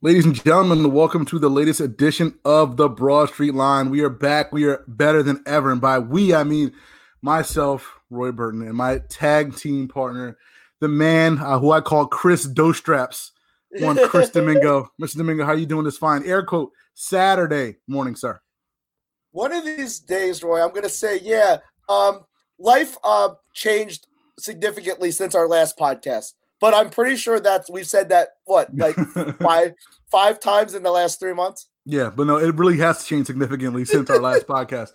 Ladies and gentlemen, welcome to the latest edition of the Broad Street Line. We are back. We are better than ever. And by we, I mean myself, Roy Burton, and my tag team partner, the man uh, who I call Chris Dostraps, one Chris Domingo. Mr. Domingo, how you doing this fine? Air quote, Saturday morning, sir. one of these days, Roy, I'm gonna say, yeah, um, life uh changed significantly since our last podcast. But I'm pretty sure that we've said that what like five five times in the last three months. Yeah, but no, it really has changed significantly since our last podcast.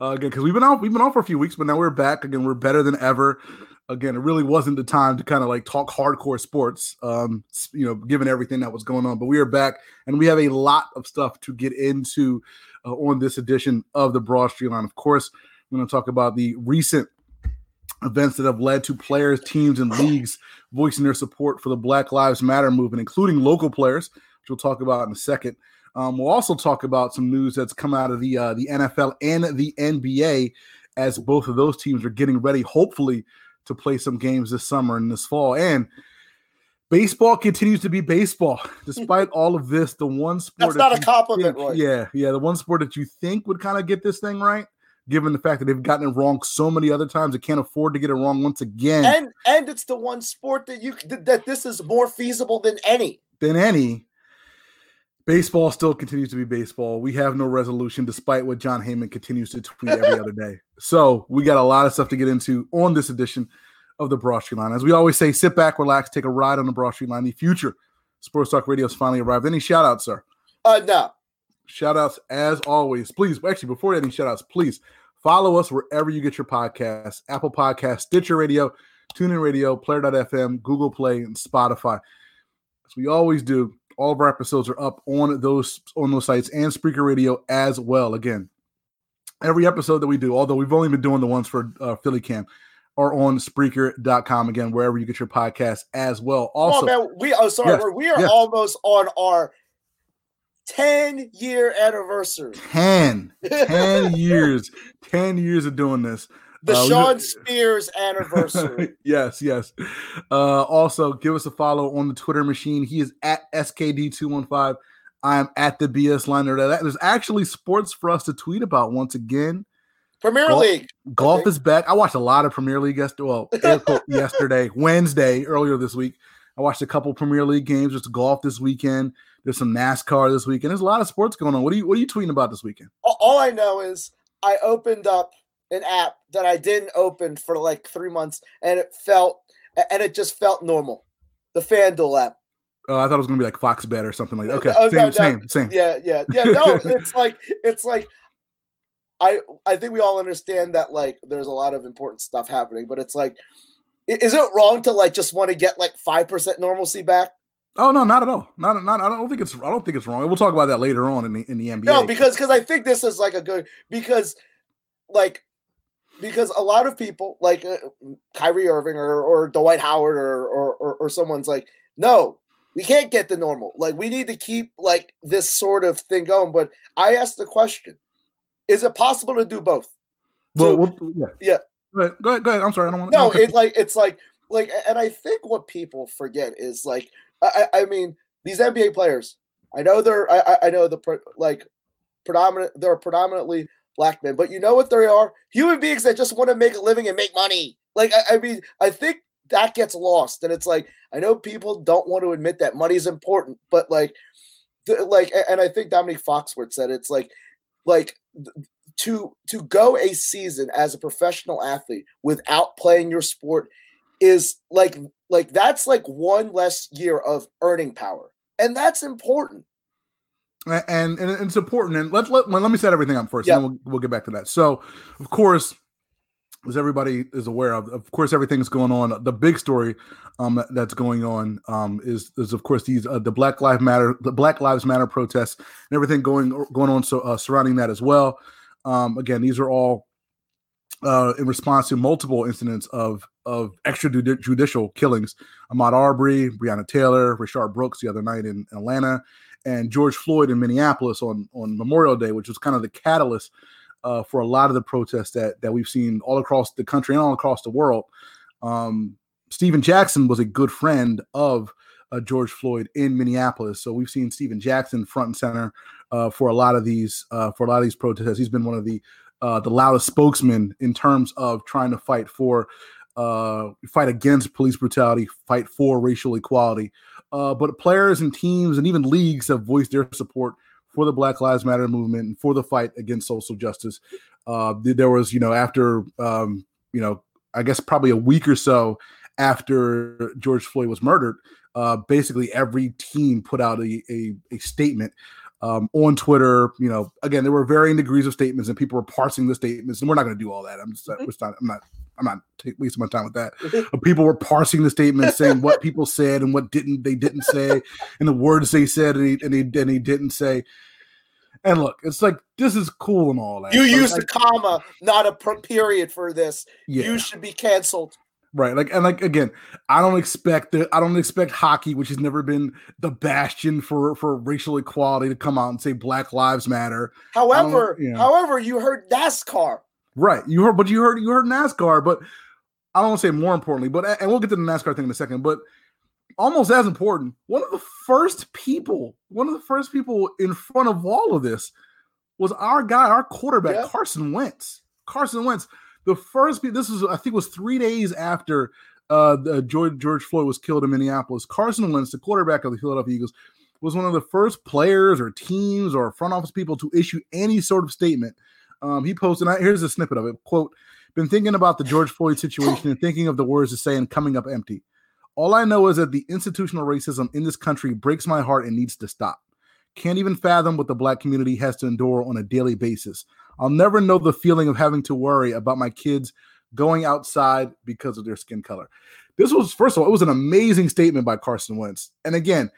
Uh, again, because we've been out, we've been out for a few weeks, but now we're back again. We're better than ever. Again, it really wasn't the time to kind of like talk hardcore sports, um, you know, given everything that was going on. But we are back, and we have a lot of stuff to get into uh, on this edition of the Broad Street Line. Of course, we're going to talk about the recent events that have led to players, teams, and leagues voicing their support for the Black Lives Matter movement, including local players, which we'll talk about in a second. Um, we'll also talk about some news that's come out of the uh, the NFL and the NBA, as both of those teams are getting ready, hopefully, to play some games this summer and this fall. And baseball continues to be baseball, despite all of this. The one sport That's not a compliment, think-. Yeah, yeah, the one sport that you think would kind of get this thing right, given the fact that they've gotten it wrong so many other times, they can't afford to get it wrong once again. And and it's the one sport that you that this is more feasible than any. than any. Baseball still continues to be baseball. We have no resolution, despite what Jon Heyman continues to tweet every other day. So we got a lot of stuff to get into on this edition of the Broad Street Line. As we always say, sit back, relax, take a ride on the Broad Street Line. The future Sports Talk Radio has finally arrived. Any shout outs, sir? Uh no. Shout outs as always. Please, actually, before any shout outs, please follow us wherever you get your podcasts Apple Podcasts, Stitcher Radio, TuneIn Radio, Player.fm, Google Play, and Spotify. As we always do, all of our episodes are up on those on those sites and Spreaker Radio as well. Again, every episode that we do, although we've only been doing the ones for uh, Philly Cam, are on Spreaker.com. Again, wherever you get your podcast as well. Also, oh man, we oh sorry, Yes, we are yes. almost on our 10 year anniversary. 10, 10 years, 10 years of doing this. The Uh, Sean Spears anniversary. yes, yes. Uh, also, give us a follow on the Twitter machine. He is at SKD215. I am at the BS Liner. There's actually sports for us to tweet about once again. Premier Well- League. Golf is back. I watched a lot of Premier League yesterday. Well, yesterday, Wednesday, earlier this week. I watched a couple Premier League games. There's golf this weekend. There's some NASCAR this weekend. There's a lot of sports going on. What are you What are you tweeting about this weekend? All I know is I opened up an app that I didn't open for like three months, and it felt and it just felt normal. The FanDuel app. Uh, I thought it was gonna be like Fox Bet or something like that. Okay, Oh, same, no, no. same, same. Yeah, yeah, yeah. No, it's like it's like I I think we all understand that like there's a lot of important stuff happening, but it's like is it wrong to like just want to get like five percent normalcy back? Oh no, not at all. Not, not. I don't think it's. I don't think it's wrong. We'll talk about that later on in the in the NBA. No, because because I think this is like a good because like because a lot of people like uh, Kyrie Irving or or Dwight Howard or, or or someone's like no. We can't get the normal. Like we need to keep like this sort of thing going. But I asked the question: Is it possible to do both? well, so- we'll- yeah, yeah. Go ahead, go ahead. Go ahead. I'm sorry. I don't want. No, it like it's like like, and I think what people forget is like, I, I mean, these NBA players. I know they're, I, I- I know the like predominant, they're predominantly black men, but you know what they are? Human beings that just want to make a living and make money. Like I, I mean, I think that gets lost, and it's like I know people don't want to admit that money is important, but like, like, and I think Dominique Foxworth said it's like, like to to go a season as a professional athlete without playing your sport is like like that's like one less year of earning power and that's important and and it's important and let, let, let me set everything up first yep. and we'll, we'll get back to that so of course as everybody is aware of of course everything's going on the big story um, that's going on um, is is of course these uh, the black lives matter the black lives matter protests and everything going going on so uh, surrounding that as well um, again these are all uh, in response to multiple incidents of of extrajudicial killings. Ahmaud Arbery, Breonna Taylor, Rayshard Brooks the other night in Atlanta, and George Floyd in Minneapolis on on Memorial Day, which was kind of the catalyst uh, for a lot of the protests that that we've seen all across the country and all across the world. Um, Stephen Jackson was a good friend of uh, George Floyd in Minneapolis, so we've seen Stephen Jackson front and center uh, for a lot of these uh, for a lot of these protests. He's been one of the uh, the loudest spokesman in terms of trying to fight for uh, fight against police brutality, fight for racial equality. Uh, but players and teams and even leagues have voiced their support for the Black Lives Matter movement and for the fight against social justice. Uh, there was, you know, after, um, you know, I guess probably a week or so after George Floyd was murdered, uh, basically every team put out a, a, a statement um, on Twitter. You know, again, there were varying degrees of statements, and people were parsing the statements. And we're not going to do all that. I'm just, mm-hmm. not, I'm not, I'm not wasting my time with that. Mm-hmm. But people were parsing the statements, saying what people said and what didn't they didn't say, and the words they said and he and he, and he didn't say. And look, it's like this is cool and all that. You used a comma, not a period for this. Yeah. You should be canceled. Right. Like and like again, I don't expect that I don't expect hockey, which has never been the bastion for for racial equality, to come out and say Black Lives Matter. However, you know. however, you heard NASCAR. Right. You heard but you heard you heard NASCAR, but I don't want to say more importantly, but and we'll get to the NASCAR thing in a second, but almost as important, one of the first people, one of the first people in front of all of this was our guy, our quarterback, yeah. Carson Wentz. Carson Wentz the first this was I think was three days after uh, the, George George Floyd was killed in Minneapolis. Carson Wentz, the quarterback of the Philadelphia Eagles, was one of the first players or teams or front office people to issue any sort of statement. Um, he posted. Here's a snippet of it. Quote: "Been thinking about the George Floyd situation and thinking of the words to say and coming up empty. All I know is that the institutional racism in this country breaks my heart and needs to stop. Can't even fathom what the black community has to endure on a daily basis. I'll never know the feeling of having to worry about my kids going outside because of their skin color. This was, first of all, it was an amazing statement by Carson Wentz. And again,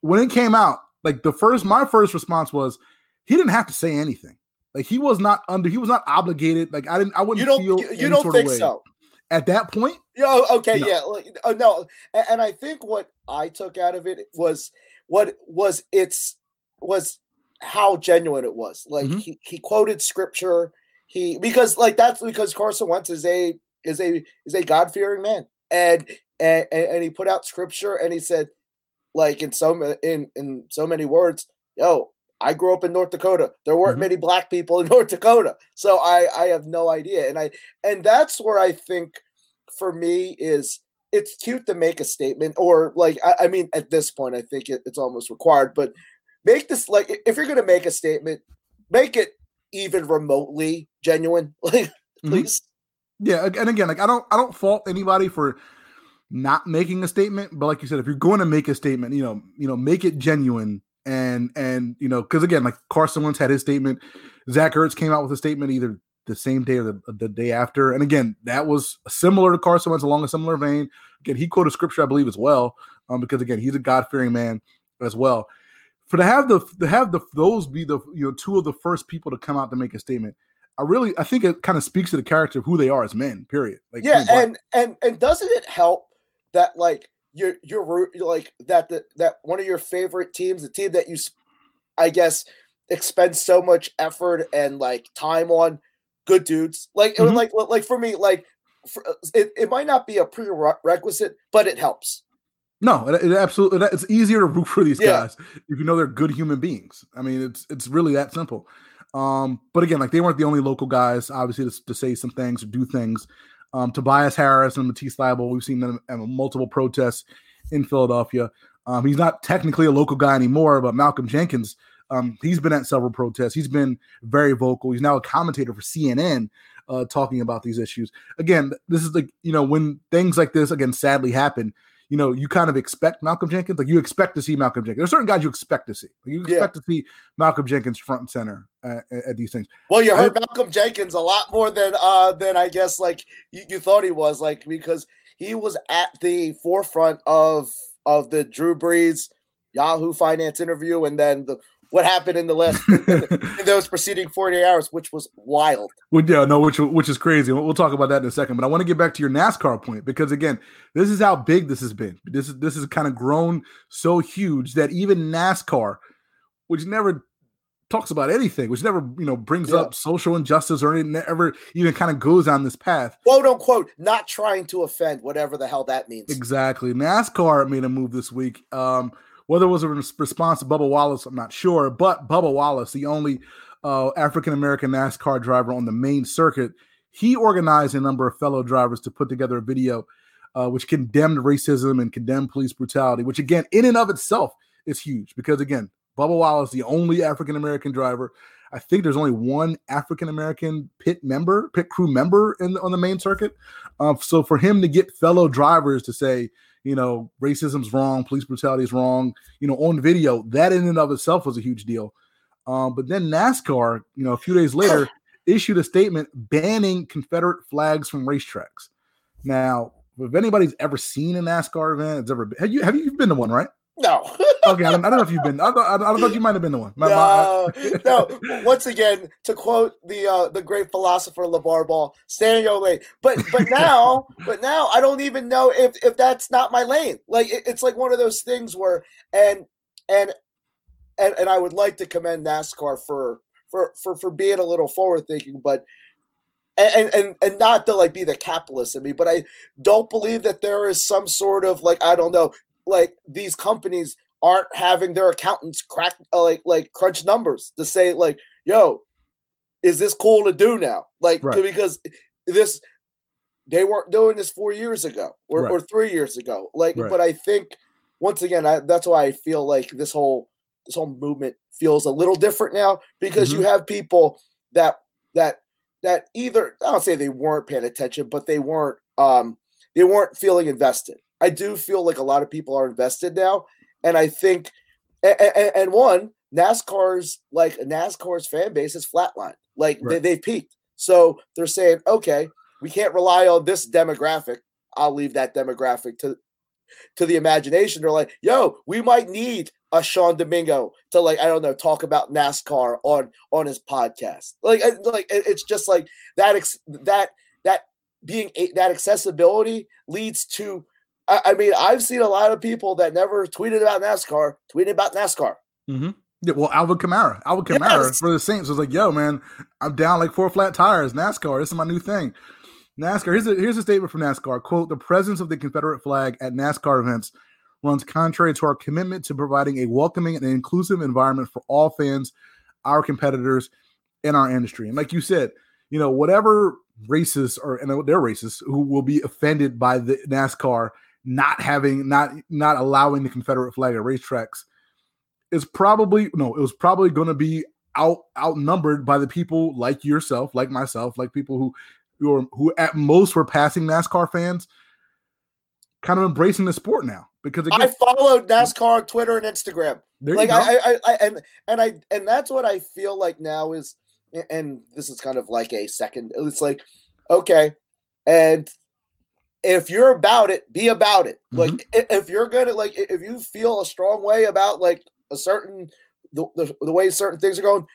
when it came out, like the first, my first response was he didn't have to say anything. Like he was not under, he was not obligated. Like I didn't, I wouldn't you don't, feel you, you don't think so at that point. Yeah, okay, no. yeah, uh, no, and, and I think what I took out of it was what was it's was how genuine it was. Like mm-hmm. he, he quoted scripture. He because like that's because Carson Wentz is a is a is a God fearing man, and, and and he put out scripture and he said, like in so in in so many words, yo, I grew up in North Dakota. There weren't mm-hmm. many black people in North Dakota, so I I have no idea, and I and that's where I think for me is it's cute to make a statement or like I, I mean at this point I think it, it's almost required, but make this like if you're gonna make a statement, make it even remotely genuine. Like, mm-hmm. please. Mm-hmm. Yeah, and again, like I don't I don't fault anybody for not making a statement, but like you said, if you're going to make a statement, you know, you know, make it genuine and and you know, because again, like Carson Wentz had his statement, Zach Ertz came out with a statement either the same day or the, the day after, and again, that was similar to Carson Wentz along a similar vein. Again, he quoted scripture, I believe, as well, um, because again, he's a God fearing man as well for to have the to have the those be the you know two of the first people to come out to make a statement i really i think it kind of speaks to the character of who they are as men period. Like yeah and and and doesn't it help that like you're you're like that the, that one of your favorite teams the team that you i guess expend so much effort and like time on good dudes? Like mm-hmm. like like for me like for, it, it might not be a prerequisite but it helps no, it, it absolutely it's easier to root for these yeah. guys if you know they're good human beings. I mean, it's it's really that simple. Um, but again, like they weren't the only local guys, obviously, to, to say some things or do things. Um, Tobias Harris and Matisse Thybulle, we've seen them at multiple protests in Philadelphia. Um, he's not technically a local guy anymore, but Malcolm Jenkins, um, he's been at several protests. He's been very vocal. He's now a commentator for CNN uh, talking about these issues. Again, this is like, you know, when things like this, again, sadly happen, you know, you kind of expect Malcolm Jenkins, like you expect to see Malcolm Jenkins. There's certain guys you expect to see. You expect yeah. to see Malcolm Jenkins front and center at, at these things. Well, you heard I, Malcolm Jenkins a lot more than uh than I guess like you, you thought he was, like because he was at the forefront of of the Drew Brees Yahoo Finance interview, and then the what happened in the last in those preceding 48 hours, which was wild. Well, yeah, no, which which is crazy. We'll, we'll talk about that in a second. But I want to get back to your NASCAR point because again, this is how big this has been. This is this has kind of grown so huge that even NASCAR, which never talks about anything, which never you know brings yeah. up social injustice or anything, never even kind of goes on this path. Quote unquote, not trying to offend, whatever the hell that means. Exactly. NASCAR made a move this week. Um, whether it was a response to Bubba Wallace, I'm not sure, but Bubba Wallace, the only uh, African American NASCAR driver on the main circuit, he organized a number of fellow drivers to put together a video uh, which condemned racism and condemned police brutality, which again, in and of itself, is huge because again, Bubba Wallace, the only African American driver. I think there's only one African American pit member, pit crew member in the, on the main circuit. Um, so for him to get fellow drivers to say, you know, racism's wrong, police brutality is wrong, you know, on video, that in and of itself was a huge deal. Um, but then NASCAR, you know, a few days later, issued a statement banning Confederate flags from racetracks. Now, if anybody's ever seen a NASCAR event, it's ever been, have you have you been to one, right? No. okay, I don't, I don't, know if you've been. I, thought, I, I thought you might have been the one. My, no, my, no. Once again, to quote the uh, the great philosopher LeVar Ball, stay in your lane. But but now, but now I don't even know if if that's not my lane. Like it, it's like one of those things where and and and and I would like to commend NASCAR for for for for being a little forward thinking, but and, and and not to like be the capitalist in me, but I don't believe that there is some sort of like I don't know like these companies aren't having their accountants crack uh, like like crunch numbers to say like yo is this cool to do now like right. because this they weren't doing this four years ago or, right. or three years ago like right. but i think once again I, that's why i feel like this whole this whole movement feels a little different now because mm-hmm. you have people that that that either i don't say they weren't paying attention but they weren't um they weren't feeling invested I do feel like a lot of people are invested now, and I think, and, and, and one NASCAR's like NASCAR's fan base is flatline, like right. they, they've peaked. So they're saying, okay, we can't rely on this demographic. I'll leave that demographic to to the imagination. They're like, yo, we might need a Sean Domingo to like, I don't know, talk about NASCAR on on his podcast. Like, like it's just like that. Ex- that that being a, that accessibility leads to I, I, mean, I've seen a lot of people that never tweeted about NASCAR tweeting about NASCAR. Mm-hmm. Yeah, well, Alvin Kamara, Alvin Kamara yes. for the Saints was like, "Yo, man, I'm down like four flat tires. NASCAR, this is my new thing." NASCAR. Here's a here's a statement from NASCAR. "Quote: The presence of the Confederate flag at NASCAR events runs contrary to our commitment to providing a welcoming and inclusive environment for all fans, our competitors, and our industry." And like you said, you know, whatever racists or and they're racists who will be offended by the NASCAR not having not not allowing the Confederate flag at racetracks is probably no, it was probably going to be out outnumbered by the people like yourself, like myself, like people who who are, who at most were passing NASCAR fans, kind of embracing the sport now because again, I followed NASCAR on Twitter and Instagram. like I, I, I, and and I and that's what I feel like now is, and this is kind of like a second. It's like okay, and if you're about it, be about it. Mm-hmm. Like if you're gonna like if you feel a strong way about like a certain the, the, the way certain things are going,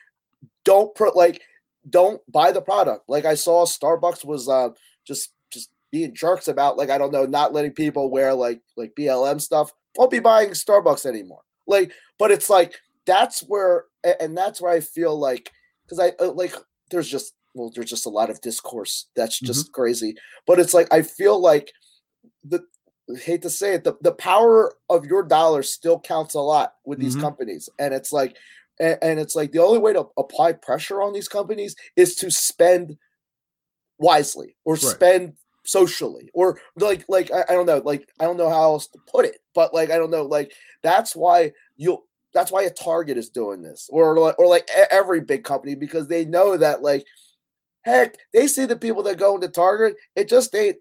don't put like don't buy the product. Like I saw Starbucks was uh just just being jerks about like I don't know not letting people wear like like BLM stuff. Won't be buying Starbucks anymore. Like, but it's like that's where and that's where I feel like because I uh, like there's just well, there's just a lot of discourse that's just mm-hmm. crazy. But it's like I feel like the hate to say it, the, the power of your dollar still counts a lot with these mm-hmm. companies. And it's like and, and it's like the only way to apply pressure on these companies is to spend wisely or Right. spend socially or like like I, I don't know like I don't know how else to put it but like I don't know like that's why you'll that's why a Target is doing this or like or like every big company because they know that like heck they see the people that go into Target it just ain't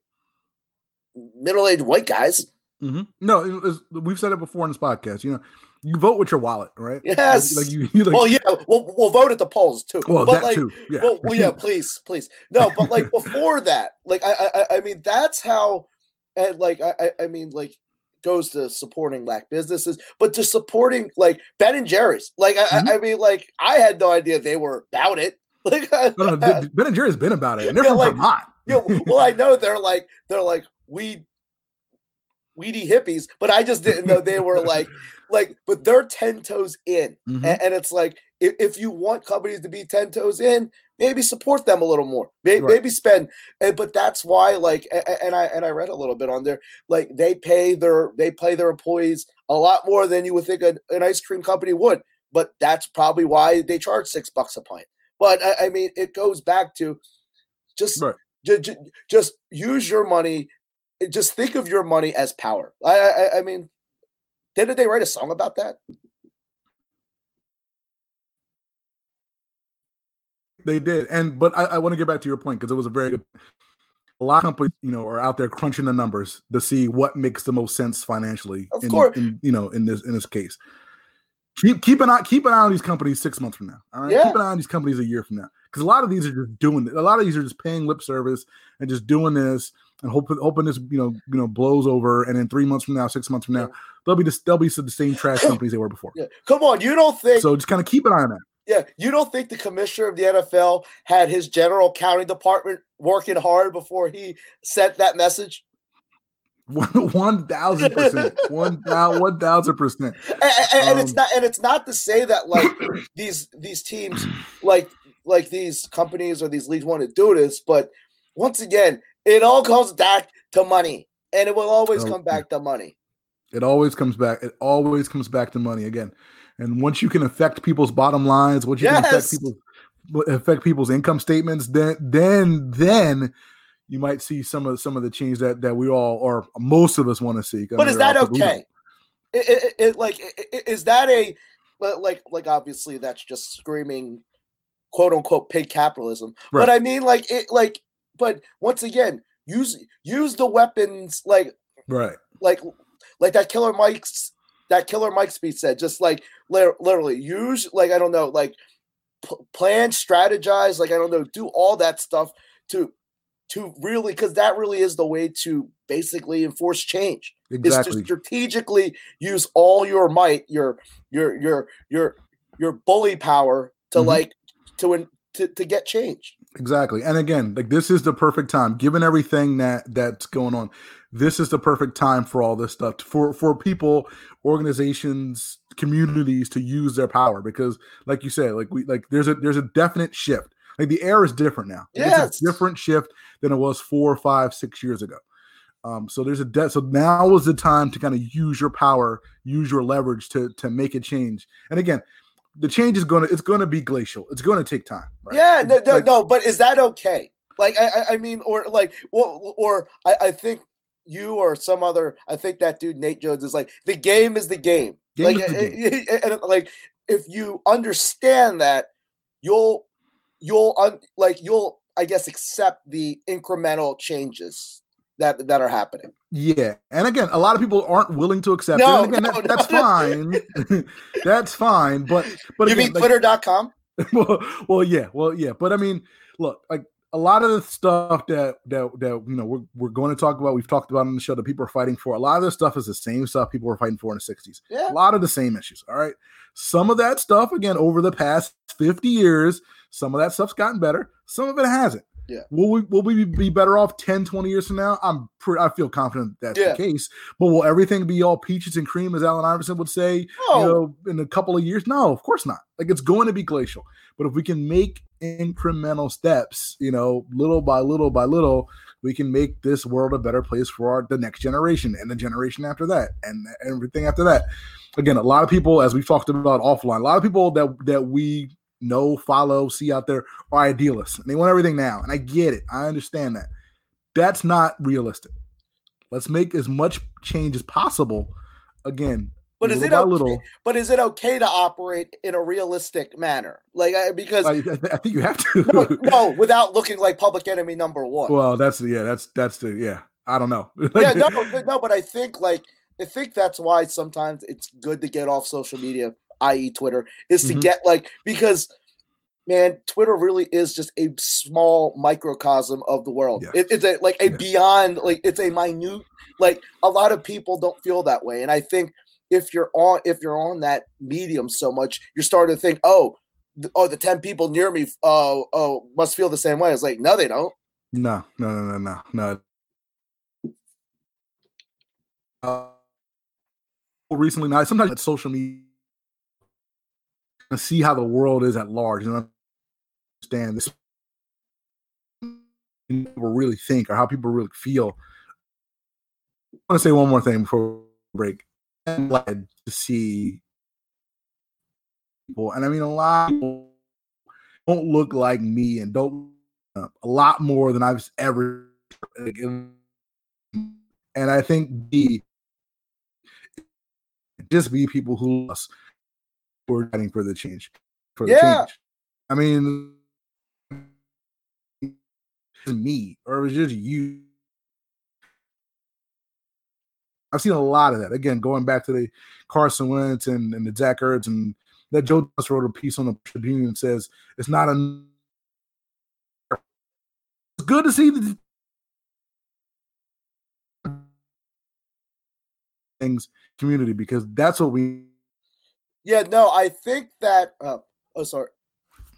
middle-aged white guys Mhm. No, it was- we've said it before in this podcast. You know, you vote with your wallet, right? Yes. Like, you, you like, well yeah we'll, we'll vote at the polls too well, but that like too. Yeah. well, well, yeah, please, please. No, but like before that, like I, I, I- mean, that's how, and like I, I- I mean, like goes to supporting black businesses, but to supporting like Ben and Jerry's. Like I, Mhm. I, I mean, like I had no idea they were about it. Like, I, no, Ben Ben and Jerry's been about it, and they're Yeah, from like- Vermont. know, well, I know they're like they're like weed, weedy hippies, but I just didn't know they were like like, but they're ten toes in. Mhm. A- And, it's like if, if you want companies to be 10 toes in maybe support them a little more May- Right. maybe spend and, but that's why like and i and i read a little bit on there like they pay their they pay their employees a lot more than you would think an, an ice cream company would but that's probably why they charge six bucks a pint but i, I mean it goes back to just Right. ju- ju- just use your money eh, just think of your money as power i i, I mean didn't they write a song about that They did, and but I, I want to get back to your point because it was a very good. A lot of companies, you know, are out there crunching the numbers to see what makes the most sense financially. Of in, course. in, you know, in this in this case, keep keep an eye keep an eye on these companies six months from now. All right, Yeah. keep an eye on these companies a year from now because a lot of these are just doing a lot of these are just paying lip service and just doing this and hoping hoping this you know you know blows over and in three months from now, six months from now, they'll be the, they'll be the same trash companies they were before. yeah come on you don't think So just kind of keep an eye on that. Yeah, you don't think the commissioner of the NFL had his general accounting department working hard before he sent that message? One thousand percent, one one thousand percent. And, and- and it's Um, not and it's not to say that like these these teams like like these companies or these leagues want to do this, but once again, it all comes back to money, and it will always Oh, come back to money. It always comes back. It always comes back to money again. And once you can affect people's bottom lines, once you can affect Yes. people's affect people's income statements, then then then you might see some of some of the change that that we all or most of us want to see. But is that okay? It, it, it- like is that a like like obviously that's just screaming quote unquote pig capitalism. Right. But I mean like it like but once again use use the weapons like Right. like like that killer Mike's that killer Mike speech said just like literally use like I don't know like p- plan strategize like I don't know do all that stuff to to really because that really is the way to basically enforce change exactly. is to strategically use all your might, your your your your your bully power to Mhm. like to to to get change. Exactly. And again, like this is the perfect time, given everything that that's going on. This is the perfect time for all this stuff for for people, organizations, communities to use their power because like you said, like we like there's a there's a definite shift. Like the air is different now. Yes. It's a different shift than it was four, five, six years ago. Um, so there's a debt. so now is the time to kind of use your power, use your leverage to to make a change. And again, the change is gonna it's gonna be glacial. It's gonna take time. Right? Yeah, no, no, Like- no, but is that okay? Like I, I- mean, or like, or, or I, I think you or some other, I think that dude Nate Jones is like, the game is the game. Game like, is the eh, eh, and like, if you understand that, you'll, you'll, un, like, you'll, I guess, accept the incremental changes that that are happening. Yeah, and again, a lot of people aren't willing to accept No, it. And again, no, that, that's fine. that's fine. But but you again, mean like- Twitter.com? well, well, yeah, well, yeah. But I mean, look, like a lot of the stuff that that that you know we're, we're going to talk about, we've talked about on the show that people are fighting for. A lot of this stuff is the same stuff people were fighting for in the '60s. Yeah. A lot of the same issues. All right. Some of that stuff, again, over the past 50 years, some of that stuff's gotten better. Some of it hasn't. Yeah. Will we will we be better off 10, 20 years from now? I'm pretty I feel confident that's Yeah. the case. But will everything be all peaches and cream, as Allen Iverson would say, No. you know, in a couple of years? No, of course not. Like it's going to be glacial. But if we can make incremental steps, you know, little by little by little, we can make this world a better place for our the next generation and the generation after that and everything after that. Again, a lot of people, as we talked about offline, a lot of people that that we know, follow, see out there are idealists and they want everything now. And I get it. I understand that. That's not realistic. Let's make as much change as possible. Again, but is it okay, little, But is it okay to operate in a realistic manner? Like because I, I think you have to. no, no, without looking like public enemy number one. Well, that's yeah, that's that's the yeah. I don't know. yeah, no, no, but I think like I think that's why sometimes it's good to get off social media, i.e., Twitter, is to mm-hmm. get like because man, Twitter really is just a small microcosm of the world. Yeah. It, it's a like a yeah. beyond like it's a minute like a lot of people don't feel that way, and I think if you're on if you're on that medium so much, you're starting to think, oh, oh, the ten people near me, oh, oh, must feel the same way. It's like, no, they don't. No, no, no, no, no, no. Uh, recently, now sometimes social media, to see how the world is at large and understand this people really think or how people really feel. I want to say one more thing before break glad to see people, and I mean a lot don't look like me and don't uh, a lot more than I've ever. And I think be just be people who were fighting for the change. For the yeah. change. I mean, me or it was just you I've seen a lot of that. Again, going back to the Carson Wentz and, and the Zach Ertz and that Joe just wrote a piece on the Tribune and says it's not a. It's good to see the things community because that's what we. Yeah, no, I think that. Uh, oh, sorry.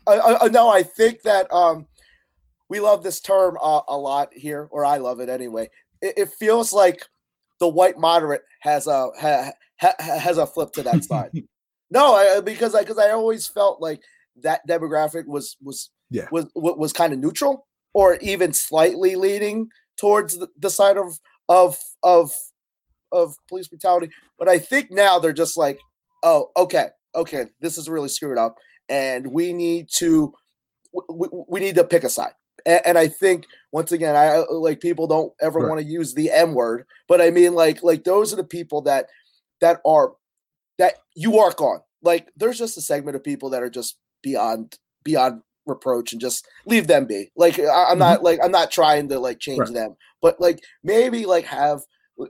I, I, no, I think that um, we love this term uh, a lot here, or I love it anyway. It, it feels like the white moderate has a ha, ha, has a flip to that side. no, I, because I because I always felt like that demographic was was yeah was was kind of neutral or even slightly leaning towards the, the side of of of of police brutality. But I think now they're just like, oh, okay, okay, this is really screwed up, and we need to we, we need to pick a side and, and I think once again, I like people don't ever right. want to use the M word, but I mean like like those are the people that that are that you work on. Like there's just a segment of people that are just beyond beyond reproach and just leave them be. Like I, am mm-hmm. not like I'm not trying to like change right. them, but like maybe like have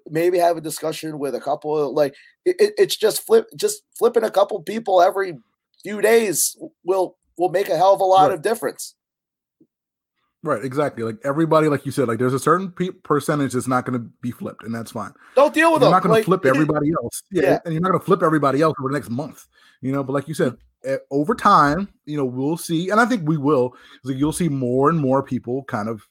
maybe have a discussion with a couple of like it, it's just flip just flipping a couple people every few days will will make a hell of a lot right. of difference. Right, exactly. Like everybody, like you said, like there's a certain pe- percentage that's not going to be flipped, and that's fine. Don't deal with you're them. not going like, to flip everybody else. Yeah, yeah, and you're not going to flip everybody else over the next month. You know, but like you said, over time, you know, we'll see, and I think we will. Like you'll see more and more people kind of,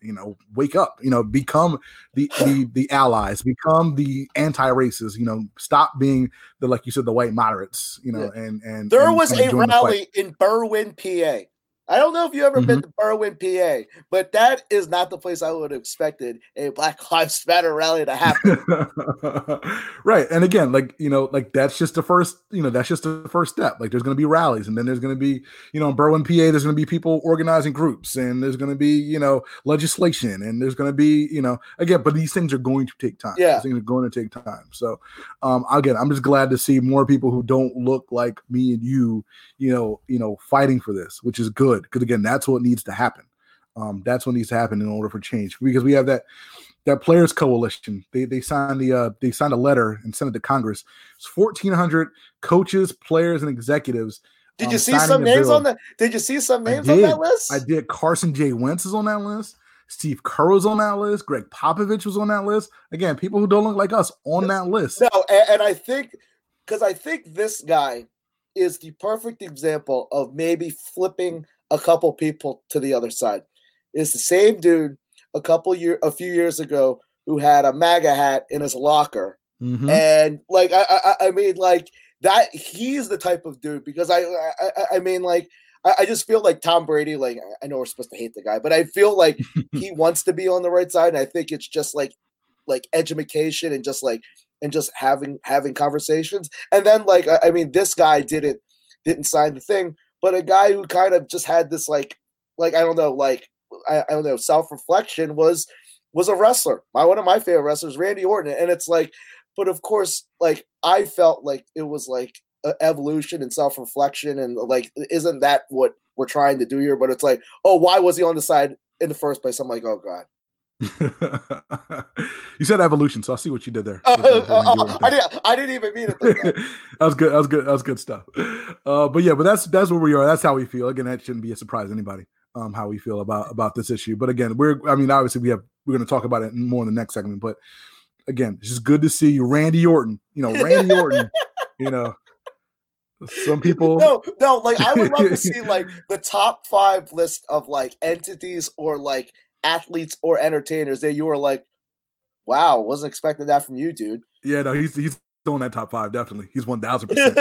you know, wake up. You know, become the the the allies, become the anti-racists. You know, stop being the like you said, the white moderates. You know, yeah. and and there and, was a rally in Berwyn, PA I don't know if you ever mm-hmm. been to Berwyn, PA, but that is not the place I would have expected a Black Lives Matter rally to happen. right. And again, like, you know, like that's just the first, you know, that's just the first step. Like there's going to be rallies and then there's going to be, you know, in Berwyn, PA, there's going to be people organizing groups and there's going to be, you know, legislation and there's going to be, you know, again, but these things are going to take time. Yeah. These things are going to take time. So, um, again, I'm just glad to see more people who don't look like me and you, you know, you know, fighting for this, which is good good because again, that's what needs to happen. Um, that's what needs to happen in order for change because we have that that players coalition. They they signed the uh, they signed a letter and sent it to Congress. It's fourteen hundred coaches, players, and executives. Did um, you see some names on that? Did you see some names on that list? I did. Carson J. Wentz is on that list. Steve Kerr was on that list. Gregg Popovich was on that list. Again, people who don't look like us on that list. No, and, and I think because I think this guy is the perfect example of maybe flipping a couple people to the other side. It's the same dude a couple year a few years ago who had a MAGA hat in his locker. Mm-hmm. And like I, I I mean like that he's the type of dude because I, I I mean like I, I just feel like Tom Brady. Like I know we're supposed to hate the guy, but I feel like he wants to be on the right side, and I think it's just like like education and just like and just having having conversations. And then like I, I mean, this guy didn't didn't sign the thing, but a guy who kind of just had this like like I don't know like I, I don't know self reflection was was a wrestler. My one of my favorite wrestlers, Randy Orton, and it's like, but of course, like I felt like it was like evolution and self reflection, and like, isn't that what we're trying to do here? But it's like, oh, why was he on the side in the first place? I'm like, oh god. You said evolution, so I see what you did there. Uh, uh, I didn't. I didn't even mean it. that was good. That was good. That was good stuff. Uh, but yeah, but that's that's where we are. That's how we feel. Again, that shouldn't be a surprise to anybody. Um, how we feel about about this issue. But again, we're. I mean, obviously, we have. We're going to talk about it more in the next segment. But again, it's just good to see you, Randy Orton. You know, Randy Orton. You know, some people. No, no. Like I would love to see like the top five list of like entities or like athletes or entertainers that you were like, wow, wasn't expecting that from you, dude. Yeah, no, he's he's on that top five, definitely. He's one thousand percent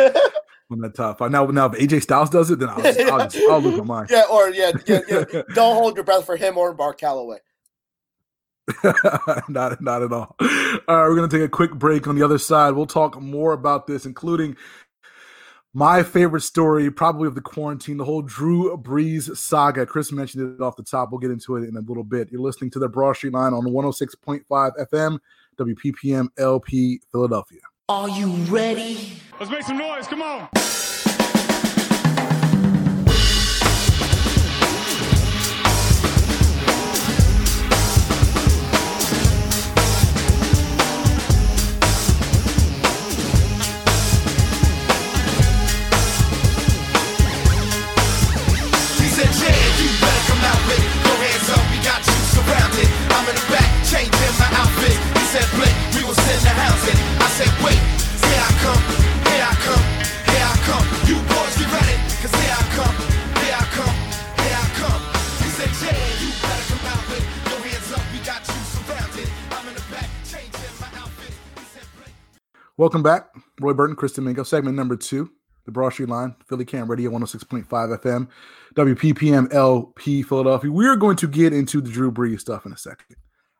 on that top five. Now, now if AJ Styles does it, then I'll, just, I'll, just, I'll lose my mind. Yeah, or yeah, yeah, yeah. don't hold your breath for him or Mark Calaway. not, not at all. All right, we're gonna take a quick break. On the other side, we'll talk more about this, including my favorite story, probably of the quarantine, the whole Drew Brees saga. Chris mentioned it off the top. We'll get into it in a little bit. You're listening to the Broad Street Line on 106.5 FM, WPPM LP, Philadelphia. Are you ready? Let's make some noise. Come on. Welcome back. Roy Burton, Chris Domingo, segment number two, the Broad Street Line, Philly Cam Radio 106.5 FM, WPPM LP Philadelphia. We are going to get into the Drew Brees stuff in a second.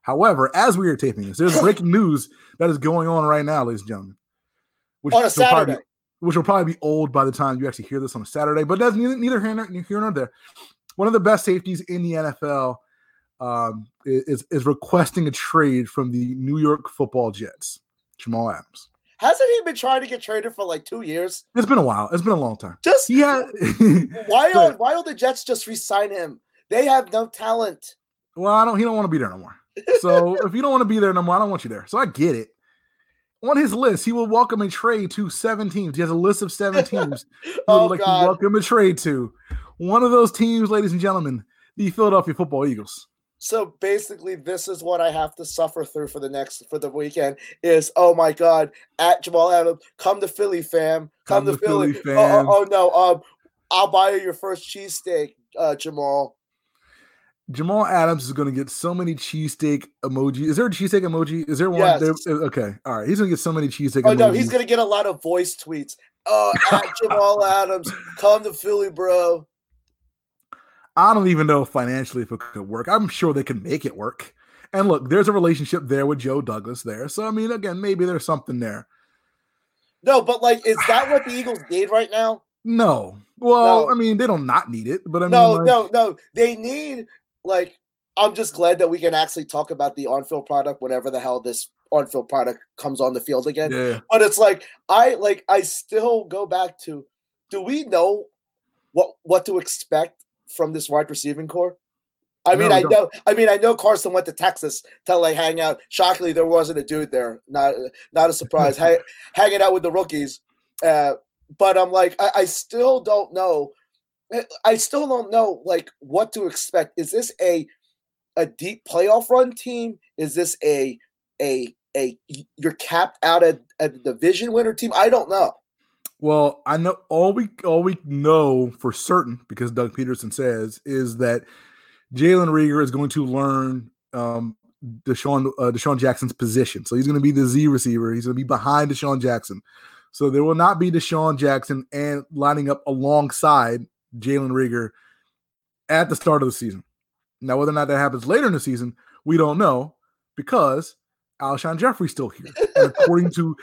However, as we are taping this, there's breaking news that is going on right now, ladies and gentlemen. Which on a Saturday. Which will probably be old by the time you actually hear this on a Saturday, but that's neither, neither here, nor, here nor there. One of the best safeties in the NFL um, is, is requesting a trade from the New York football Jets, Jamal Adams. Hasn't he been trying to get traded for like two years? It's been a while. It's been a long time. Just yeah. why don't why don't the Jets just resign him? They have no talent. Well, I don't. He don't want to be there no more. So if you don't want to be there no more, I don't want you there. So I get it. On his list, he will welcome a trade to seven teams. He has a list of seven teams. He oh, would like God. to welcome a trade to. One of those teams, ladies and gentlemen, the Philadelphia Football Eagles. So basically, this is what I have to suffer through for the next for the weekend. Is oh my god, at Jamal Adams, come to Philly, fam, come, come to, Philly. Philly oh, oh, oh, no, um, I'll buy you your first cheesesteak, uh, Jamal. Jamal Adams is going to get so many cheesesteak emoji. Is there a cheesesteak emoji? Is there one? Yes. There? Okay, all right. He's going to get so many cheesesteak. Oh emojis. no, he's going to get a lot of voice tweets. Uh, at Jamal Adams, come to Philly, bro. I don't even know financially if it could work. I'm sure they can make it work. And look, there's a relationship there with Joe Douglas there. So I mean, again, maybe there's something there. No, but like, is that what the Eagles need right now? No. Well, no. I mean, they don't not need it, but I mean, no, like, no, no. They need like. I'm just glad that we can actually talk about the on-field product whenever the hell this on-field product comes on the field again. Yeah. But it's like I like I still go back to, do we know what what to expect from this wide receiving corps? I mean, no, I know. I mean, I know Carson went to Texas to like hang out. Shockingly, there wasn't a dude there. Not, not a surprise. ha- hanging out with the rookies. Uh, but I'm like, I, I still don't know. I still don't know like what to expect. Is this a a deep playoff run team? Is this a a a you're capped out at, the division winner team? I don't know. Well, I know all we all we know for certain because Doug Pederson says is that Jalen Reagor is going to learn um, DeSean uh, DeSean Jackson's position. So he's going to be the Z receiver. He's going to be behind DeSean Jackson. So there will not be DeSean Jackson and lining up alongside Jalen Reagor at the start of the season. Now, whether or not that happens later in the season, we don't know because Alshon Jeffery's still here. And according to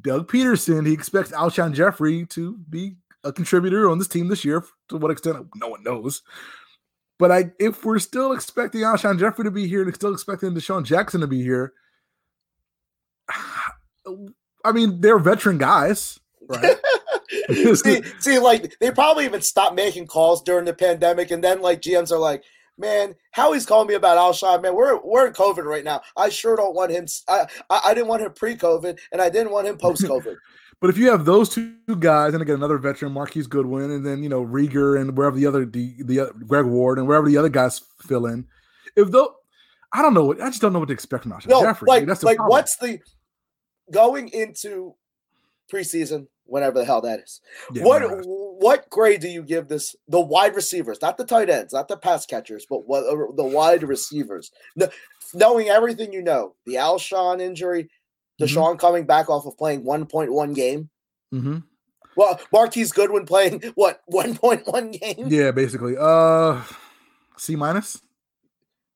Doug Pederson, he expects Alshon Jeffery to be a contributor on this team this year. To what extent, no one knows. But I, if we're still expecting Alshon Jeffery to be here and still expecting DeSean Jackson to be here, I mean, they're veteran guys, right? see, see, like they probably even stopped making calls during the pandemic, and then like GMs are like, "Man, Howie's calling me about Alshon. Man, we're we're in COVID right now. I sure don't want him. I I, I didn't want him pre-COVID, and I didn't want him post-COVID." But if you have those two guys, and again another veteran, Marquise Goodwin, and then you know Reagor and wherever the other the, the uh, Greg Ward and wherever the other guys fill in, if though I don't know, what I just don't know what to expect from Alshon No, Jeffery. like That's like problem. what's the going into preseason, whenever the hell that is. Yeah, what whatever. what grade do you give this? The wide receivers, not the tight ends, not the pass catchers, but what uh, the wide receivers. Kn- knowing everything you know, the Alshon injury. DeSean coming back off of playing 1.1 game. Mhm. Well, Marquise Goodwin playing what 1.1 game. Yeah, basically. Uh, C minus.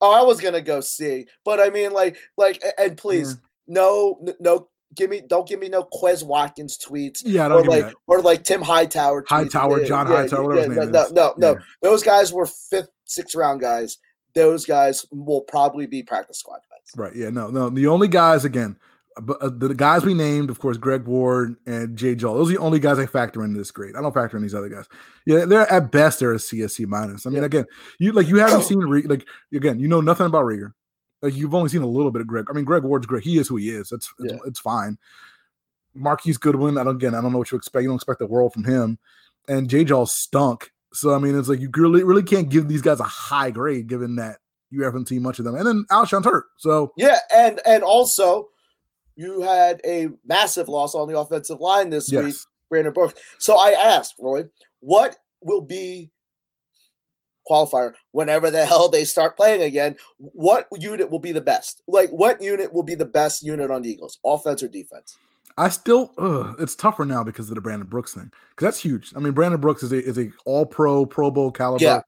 Oh, I was gonna go C, but I mean, like, like, and please, no, no, give me, don't give me no Quez Watkins tweets. Yeah, or don't give me like that. or like Tim Hightower. tweets. Hightower, Yeah, John yeah, Hightower, whatever his yeah, name no, is. no, no, Yeah. Those guys were fifth, sixth round guys. Those guys will probably be practice squad guys. Right. Yeah. No. No. The only guys again, but uh, the guys we named, of course, Greg Ward and Jay Joel. Those are the only guys I factor into this grade. I don't factor in these other guys. Yeah, they're at best they're a CSC minus. I mean, again, you like you haven't seen Re- like again, you know nothing about Reagor. Like you've only seen a little bit of Greg. I mean, Greg Ward's great. He is who he is. That's it's, Yeah. it's fine. Marquise Goodwin. I don't again. I don't know what you expect. You don't expect the world from him. And Jay Joel stunk. So I mean, it's like you really really can't give these guys a high grade given that you haven't seen much of them. And then Alshon's hurt. So Yeah, and and also you had a massive loss on the offensive line this week. Brandon Brooks. So I asked Roy, what will be qualifier whenever the hell they start playing again? What unit will be the best? Like, what unit will be the best unit on the Eagles, offense or defense? I still, ugh, it's tougher now because of the Brandon Brooks thing. Because that's huge. I mean, Brandon Brooks is a is a All Pro, Pro Bowl caliber Yeah.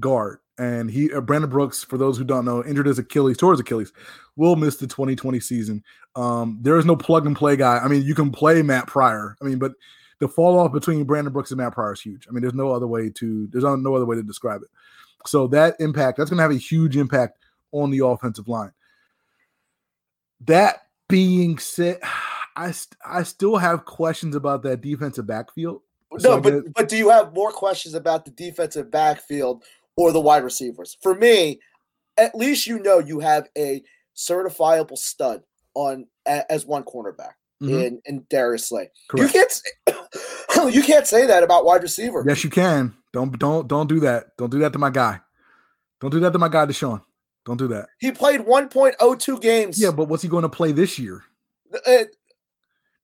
guard, and he uh, Brandon Brooks, for those who don't know, injured his Achilles, tore his Achilles, will miss the 2020 season. Um, there is no plug and play guy. I mean, you can play Matt Pryor. I mean, but the fall off between Brandon Brooks and Matt Pryor is huge. I mean, there's no other way to there's no other way to describe it. So that impact that's going to have a huge impact on the offensive line. That being said, I st- I still have questions about that defensive backfield. So No, but guess- but do you have more questions about the defensive backfield or the wide receivers? For me, at least you know you have a certifiable stud on as one cornerback Mhm. in in Darius Slay. You can't say, you can't say that about wide receiver. Yes, you can. Don't don't don't do that. Don't do that to my guy. Don't do that to my guy DeSean. Don't do that. He played 1.02 games. Yeah, but what's he going to play this year? Uh,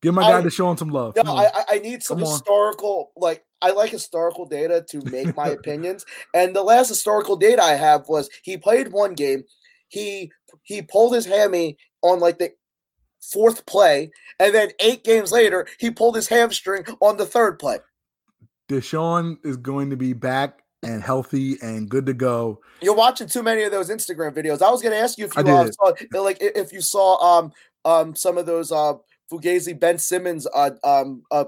Give my I- guy DeSean some love. no, on. I, I- I need some Come on. historical, like I like historical data to make my opinions. And the last historical data I have was he played one game, he he pulled his hammy on like the fourth play, and then eight games later he pulled his hamstring on the third play. DeSean is going to be back and healthy and good to go. You're watching too many of those Instagram videos. I was going to ask you if you uh, saw, like if you saw um um some of those uh Fugazi Ben Simmons uh um uh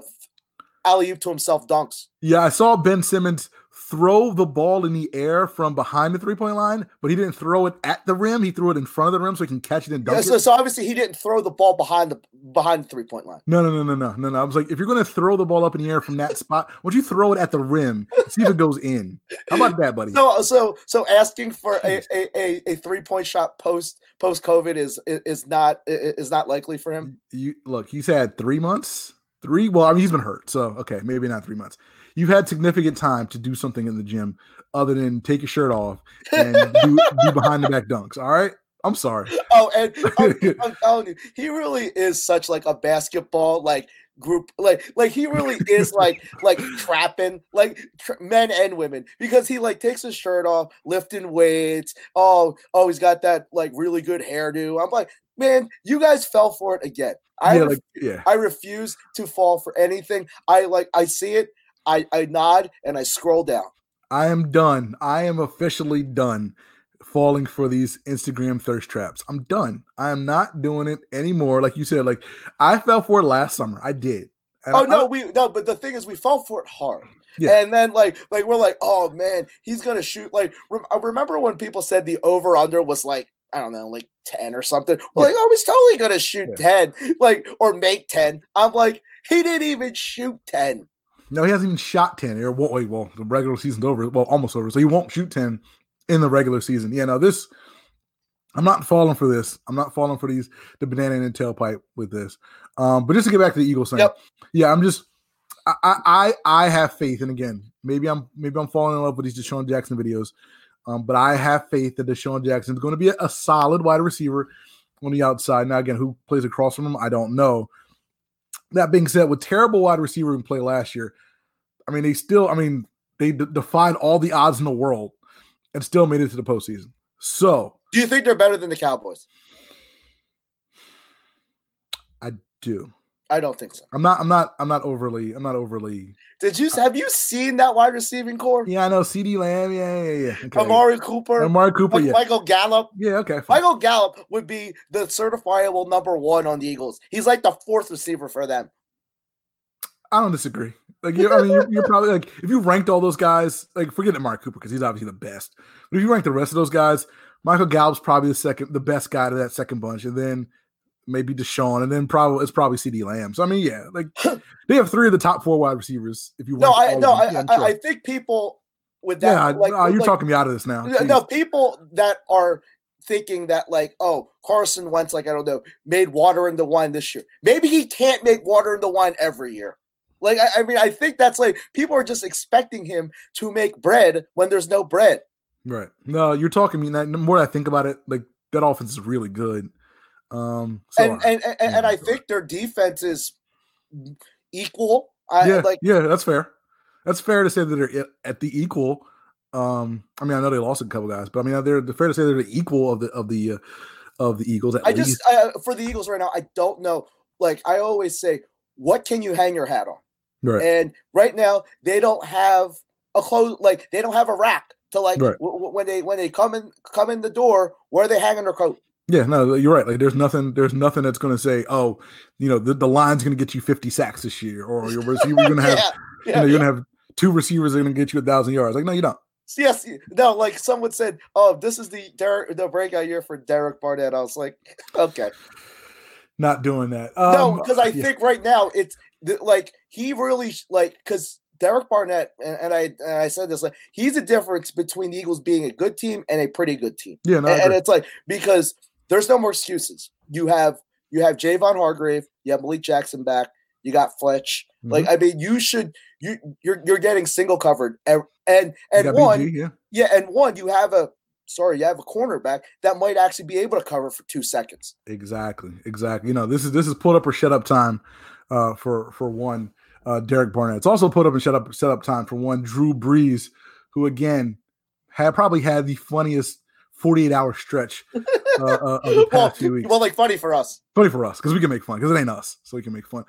alley oop to himself dunks. Yeah, I saw Ben Simmons throw the ball in the air from behind the three point line, but he didn't throw it at the rim. He threw it in front of the rim so he can catch it and dunk Yeah, so, it. so obviously he didn't throw the ball behind the behind the three point line. No, no, no, no, no, no, no. I was like, if you're going to throw the ball up in the air from that spot, why don't you throw it at the rim? See if it goes in. How about that, buddy? So so so asking for a a, a, a three point shot post post COVID is is not is not likely for him. you look, he's had three months. Three, well, I mean, he's been hurt, so okay, maybe not three months. You've had significant time to do something in the gym other than take your shirt off and do, do behind the back dunks. All right, I'm sorry. Oh, and oh, I'm, I'm telling you, he really is such like a basketball like group like like he really is like like trapping like tra- men and women because he like takes his shirt off lifting weights. Oh oh he's got that like really good hairdo. I'm like man you guys fell for it again. I yeah, ref- like yeah, i refuse to fall for anything. I like i see it i i nod and i scroll down I am done. I am officially done falling for these Instagram thirst traps. I'm done. I am not doing it anymore. Like you said, like I fell for it last summer. I did. And Oh I- no, we no, but the thing is, we fell for it hard. Yeah. And then like like we're like, oh man, he's gonna shoot. Like rem- I remember when people said the over under was like I don't know, like ten or something. We're Yeah. like, oh, he's totally gonna shoot Yeah. ten, like or make ten. I'm like, he didn't even shoot ten. No, he hasn't even shot 10. Or well, wait, well, the regular season's over. Well, almost over. So he won't shoot 10 in the regular season. Yeah, no, this I'm not falling for this. I'm not falling for these the banana and the tailpipe with this. Um, but just to get back to the Eagles thing, Yep. yeah, I'm just I, I I I have faith, and again, maybe I'm maybe I'm falling in love with these DeSean Jackson videos. Um, but I have faith that DeSean Jackson is going to be a, a solid wide receiver on the outside. Now, again, who plays across from him, I don't know. That being said, with terrible wide receiver in play last year, I mean, they still, I mean, they d- defied all the odds in the world and still made it to the postseason. So Do you think they're better than the Cowboys? I do. I don't think so. I'm not. I'm not. I'm not overly. I'm not overly. Did you uh, have you seen that wide receiving corps? Yeah, I know. CeeDee Lamb. Yeah, yeah, yeah. Okay. Amari Cooper, Amari Cooper. Yeah. Michael Gallup. Yeah. Okay. fine. Michael Gallup would be the certifiable number one on the Eagles. He's like the fourth receiver for them. I don't disagree. Like, you I mean, you're, you're probably like if you ranked all those guys, like forget Amari Cooper because he's obviously the best. But if you rank the rest of those guys, Michael Gallup's probably the second, the best guy to that second bunch, and then maybe DeSean, and then probably it's probably CeeDee Lamb. So I mean, yeah, like they have three of the top four wide receivers. If you No, I no, I. Yeah, I, sure. I think people with that, yeah, like, you're like- talking me out of this now. No, no, people that are thinking that like, oh, Carson Wentz, like I don't know, made water into wine this year. Maybe he can't make water into wine every year. Like I, I mean, I think that's like people are just expecting him to make bread when there's no bread. Right. No, you're talking me. The more I think about it, like that offense is really good. Um, so and, and and and I think their defense is equal. I yeah, like yeah, that's fair. That's fair to say that they're at- the equal. Um, I mean, I know they lost a couple guys, but I mean, they're, fair to say they're the equal of the of the uh, of the Eagles. At I least. just I, for the Eagles right now, I don't know. Like I always say, what can you hang your hat on? right. And right now, they don't have a close. Like they don't have a rack to like Right. w- w- when they when they come in come in the door. Where are they hanging their coat? Yeah, no, you're right. Like, there's nothing. There's nothing that's going to say, oh, you know, the, the line's going to get you 50 sacks this year, or your receiver going to have, yeah, you yeah, know, you're going to have two receivers that are going to get you a thousand yards. Like, no, you don't. yes, no. Like someone said, oh, this is the Derek, the breakout year for Derek Barnett. I was like, okay. Not doing that. no, Um, because I yeah. think right now it's like he really like because Derek Barnett and, and I and I said this like he's a difference between the Eagles being a good team and a pretty good team, Yeah, no, and, and it's like because there's no more excuses. You have you have Javon Hargrave, you have Malik Jackson back, you got Fletch. Like Mm-hmm. I mean, you should you you're you're getting single covered and and, and one BG, yeah. yeah and one you have a sorry you have a cornerback that might actually be able to cover for two seconds. Exactly, exactly. You know, this is this is put up or shut up time uh, for for one uh, Derek Barnett. It's also put up and shut up set up time for one Drew Brees, who again had probably had the funniest 48 hour stretch uh, uh, of the well, few weeks. well, like funny for us. Funny for us because we can make fun because it ain't us, so we can make fun.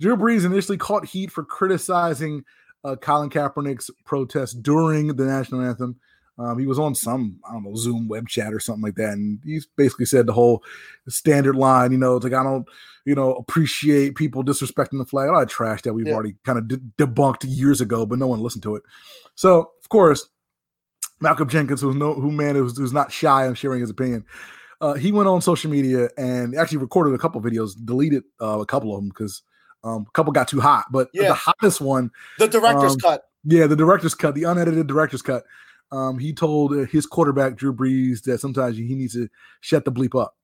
Drew Brees initially caught heat for criticizing uh, Colin Kaepernick's protest during the national anthem. Um, he was on some I don't know Zoom web chat or something like that, and he basically said the whole standard line. You know, it's like I don't, you know, appreciate people disrespecting the flag. All that trash that we've Yeah. already kind of de- debunked years ago, but no one listened to it. So of course, Malcolm Jenkins, who's no who man who's, who's not shy on sharing his opinion, uh, he went on social media and actually recorded a couple videos, deleted uh, a couple of them because um, a couple got too hot. But Yeah. the hottest one, The director's Um, cut. yeah, the director's cut, the unedited director's cut. Um, he told uh, his quarterback Drew Brees that sometimes he needs to shut the bleep up,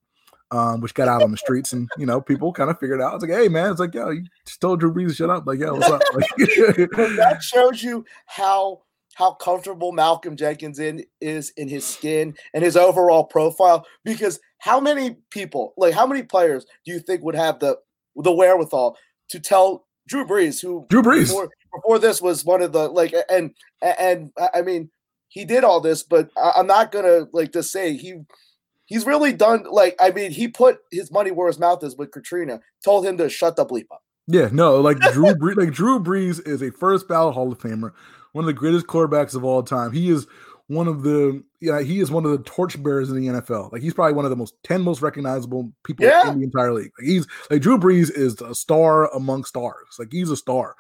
um, which got out on the streets, and you know people kind of figured out. It's like, hey man, it's like, yo, you just told Drew Brees to shut up. Like, yeah, what's up? Like, that shows you how how comfortable Malcolm Jenkins in is in his skin and his overall profile. Because how many people, like how many players, do you think would have the the wherewithal to tell Drew Brees, who Drew Brees. before, before this was one of the like, and and I mean he did all this, but I'm not gonna like just say he. He's really done like I mean he put his money where his mouth is with Katrina. Told him to shut the bleep up. Yeah, no, like Drew Brees, like Drew Brees is a first ballot Hall of Famer one of the greatest quarterbacks of all time. He is one of the yeah, he is one of the torchbearers in the NFL. Like he's probably one of the most ten most recognizable people Yeah. in the entire league. Like he's like Drew Brees is a star among stars. Like he's a star.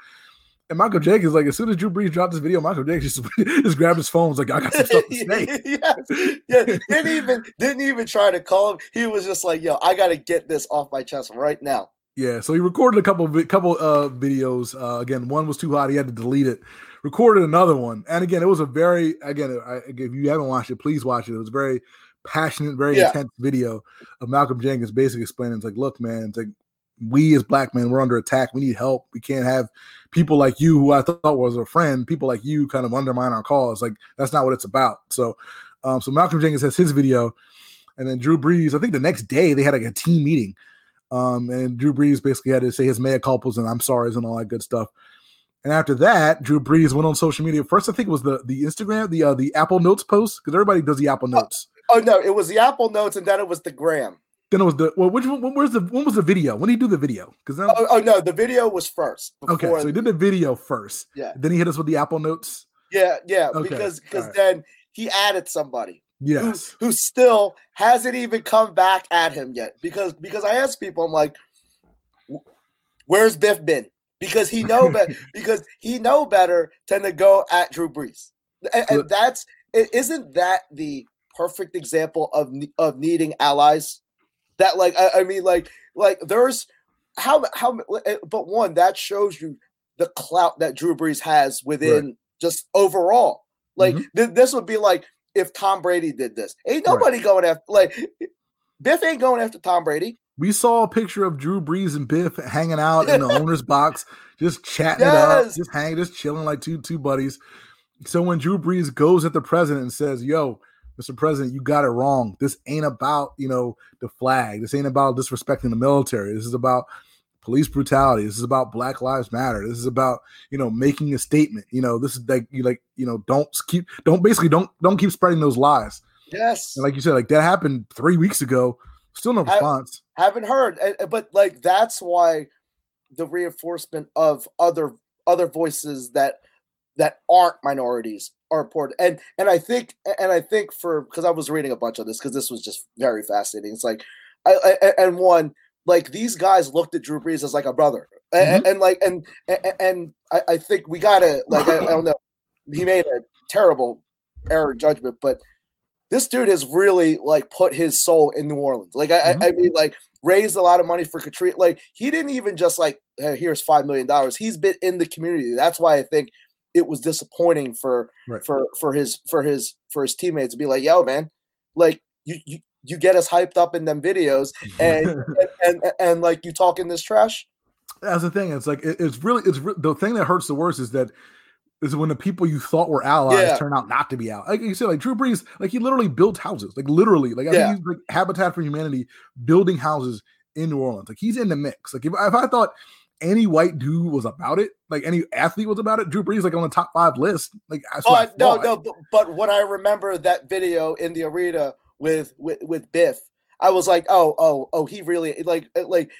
And Michael Jenkins, like as soon as Drew Brees dropped this video, Michael Jenkins just, just grabbed his phone. Was like, I got some stuff to say. yes. Yeah, didn't even didn't even try to call him. He was just like, "Yo, I got to get this off my chest right now." Yeah, so he recorded a couple couple uh videos. Uh, again, one was too hot; he had to delete it. Recorded another one, and again, it was a very again. I, if you haven't watched it, please watch it. It was a very passionate, very Yeah. intense video of Malcolm Jenkins basically explaining, "It's like, look, man, it's like we as black men, we're under attack. We need help. We can't have people like you, who I thought was a friend, people like you, kind of undermine our cause. Like that's not what it's about." So, um, so Malcolm Jenkins has his video, and then Drew Brees. I think the next day they had like a team meeting. Um, and Drew Brees basically had to say his mea culpas and I'm sorry's and all that good stuff. And after that, Drew Brees went on social media. First, I think it was the the Instagram, the uh, the Apple Notes post because everybody does the Apple Notes. Oh no, it was the Apple Notes, and then it was the Gram. Then it was the well, which one? when- Where's the when was the video? When did he do the video? Because then Oh, oh no, the video was first. okay, so he did the video first. Yeah. Then he hit us with the Apple Notes. yeah, yeah, Okay, because because alright. then he added somebody Yes. who, who still hasn't even come back at him yet. Because because I asked people, I'm like, "Wh- "Where's Biff been?" Because he know better. because he know better than to go at Drew Brees, and, and that's isn't that the perfect example of of needing allies? That like I, I mean like like there's how how eh, but one that shows you the clout that Drew Brees has within just overall. Like Mhm. th- this would be like if Tom Brady did this. Ain't Right. nobody going after like Biff ain't going after Tom Brady. We saw a picture of Drew Brees and Biff hanging out in the owner's box, just chatting it up, just hanging, just chilling like two two buddies. So when Drew Brees goes at the president and says, "Yo, Mr. President, you got it wrong. This ain't about you know the flag. This ain't about disrespecting the military. This is about police brutality. This is about Black Lives Matter. This is about you know making a statement. You know, this is like you like you know don't keep don't basically don't don't keep spreading those lies. Yes. And like you said, like that happened three weeks ago. Still no I- response. Haven't heard and- and- but like that's why the reinforcement of other other voices that that aren't minorities are important. And and i think and i think for because i was reading a bunch of this because this was just very fascinating. It's like I, I and one like these guys looked at drew brees as like a brother. A- a- mm-hmm. and, like and and, and I, I think we gotta like I, I don't know he made a terrible error judgment but this dude has really like put his soul in New Orleans. Like I, I mm-hmm. I mean, like raised a lot of money for Katrina. Like he didn't even just like "Hey, here's five million dollars. He's been in the community. That's why I think it was disappointing for Right. for for his for his for his teammates to be like, yo, man, like you you you get us hyped up in them videos and and, and and like you talking this trash. That's the thing. It's like it- it's really it's the thing that hurts the worst is that is when the people you thought were allies Yeah. turn out not to be allies. Like you said, like Drew Brees, like he literally built houses, like literally, like I Yeah. think he's like Habitat for Humanity building houses in New Orleans. Like he's in the mix. Like if, if I thought any white dude was about it, like any athlete was about it, Drew Brees like on the top five list. Like what I no, no. But, but when I remember that video in the arena with with with Biff, I was like, oh, oh, oh, he really like like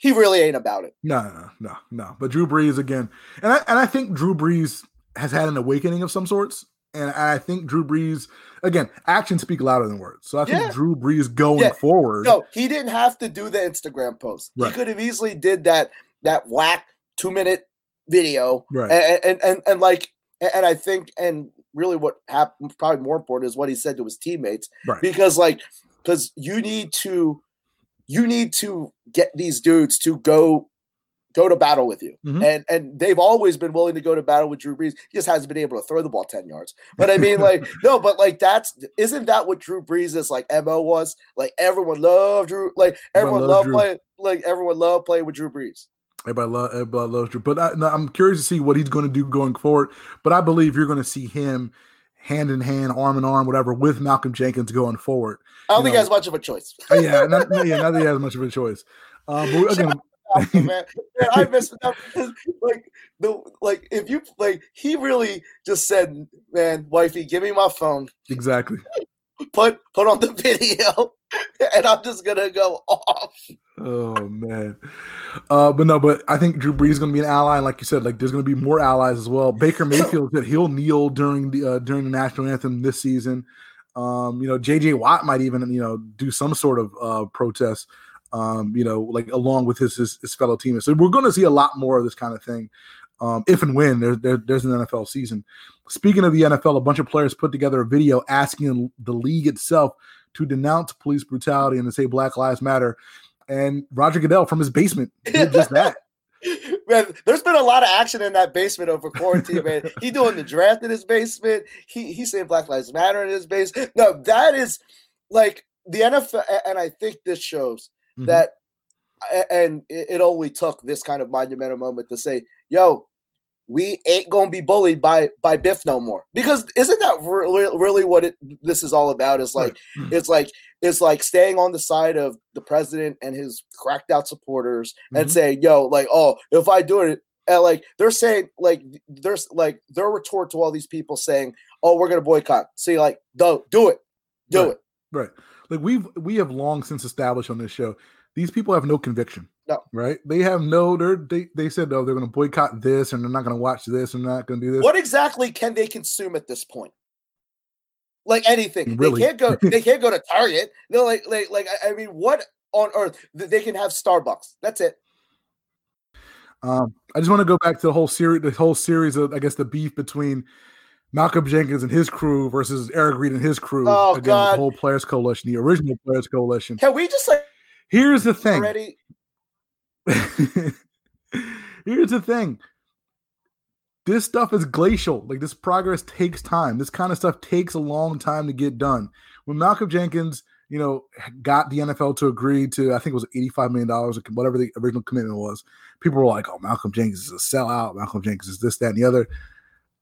he really ain't about it. No, no, no, no. But Drew Brees again, and I and I think Drew Brees has had an awakening of some sorts, and I think Drew Brees again actions speak louder than words. So I think Yeah. Drew Brees going Yeah. forward. No, he didn't have to do the Instagram post. Right. He could have easily did that that whack two minute video, Right. and, and and and like, and I think, and really, what happened probably more important is what he said to his teammates, Right. because like, because you need to, you need to get these dudes to go go to battle with you. Mhm. And and they've always been willing to go to battle with Drew Brees. He just hasn't been able to throw the ball 10 yards. But I mean, like, no, but like that's isn't that what Drew Brees' like MO was? Like everyone loved Drew, like everyone loved loved playing, like everyone loved playing with Drew Brees. Everybody, love, everybody loves Drew, but I, no, I'm curious to see what he's going to do going forward. But I believe you're going to see him hand in hand, arm in arm, whatever, with Malcolm Jenkins going forward. I don't You think know- he has much of a choice. Uh, yeah, not, yeah, not that he has much of a choice. Um, but again, man. man, I miss because like the like if you like he really just said, Man, wifey, give me my phone. exactly. Put put on the video. and I'm just gonna go off. Oh man, uh, but no, but I think Drew Brees is going to be an ally, and like you said, like there's going to be more allies as well. Baker Mayfield said he'll kneel during the uh, during the national anthem this season. Um, you know, JJ Watt might even you know do some sort of uh, protest. Um, you know, like along with his his, his fellow teammates. So we're going to see a lot more of this kind of thing. Um, if and when there, there, there's an NFL season. Speaking of the NFL, a bunch of players put together a video asking the league itself to denounce police brutality and to say Black Lives Matter. And Roger Goodell from his basement did just that. Man, there's been a lot of action in that basement over quarantine, man. He doing the draft in his basement. He he's saying Black Lives Matter in his basement. No, that is like the NFL, and I think this shows Mhm. that, and it only took this kind of monumental moment to say, "Yo, we ain't gonna be bullied by by Biff no more." Because isn't that really, really what it this is all about? Is like Right. it's like it's like staying on the side of the president and his cracked out supporters and Mhm. saying, "Yo, like, oh, if I do it." And like they're saying, like there's like their retort to all these people saying, "Oh, we're gonna boycott." See, like, do do it, do Right. it. Right. Like we've we have long since established on this show, these people have no conviction. No. Right? They have no they're they, they said oh they're gonna boycott this and they're not gonna watch this and not gonna do this. What exactly can they consume at this point? Like anything, Really? they can't go. They can't go to Target. No, like, like, like. I- I mean, what on earth? They can have Starbucks. That's it. Um, I just want to go back to the whole series, the whole series of, I guess, the beef between Malcolm Jenkins and his crew versus Eric Reid and his crew. Oh, again, God. the whole Players Coalition, the original Players Coalition. Can we just like Here's the thing. already? Here's the thing. This stuff is glacial. Like this progress takes time. This kind of stuff takes a long time to get done. When Malcolm Jenkins, you know, got the NFL to agree to, I think it was $85 million or whatever the original commitment was, people were like, oh, Malcolm Jenkins is a sellout. Malcolm Jenkins is this, that, and the other.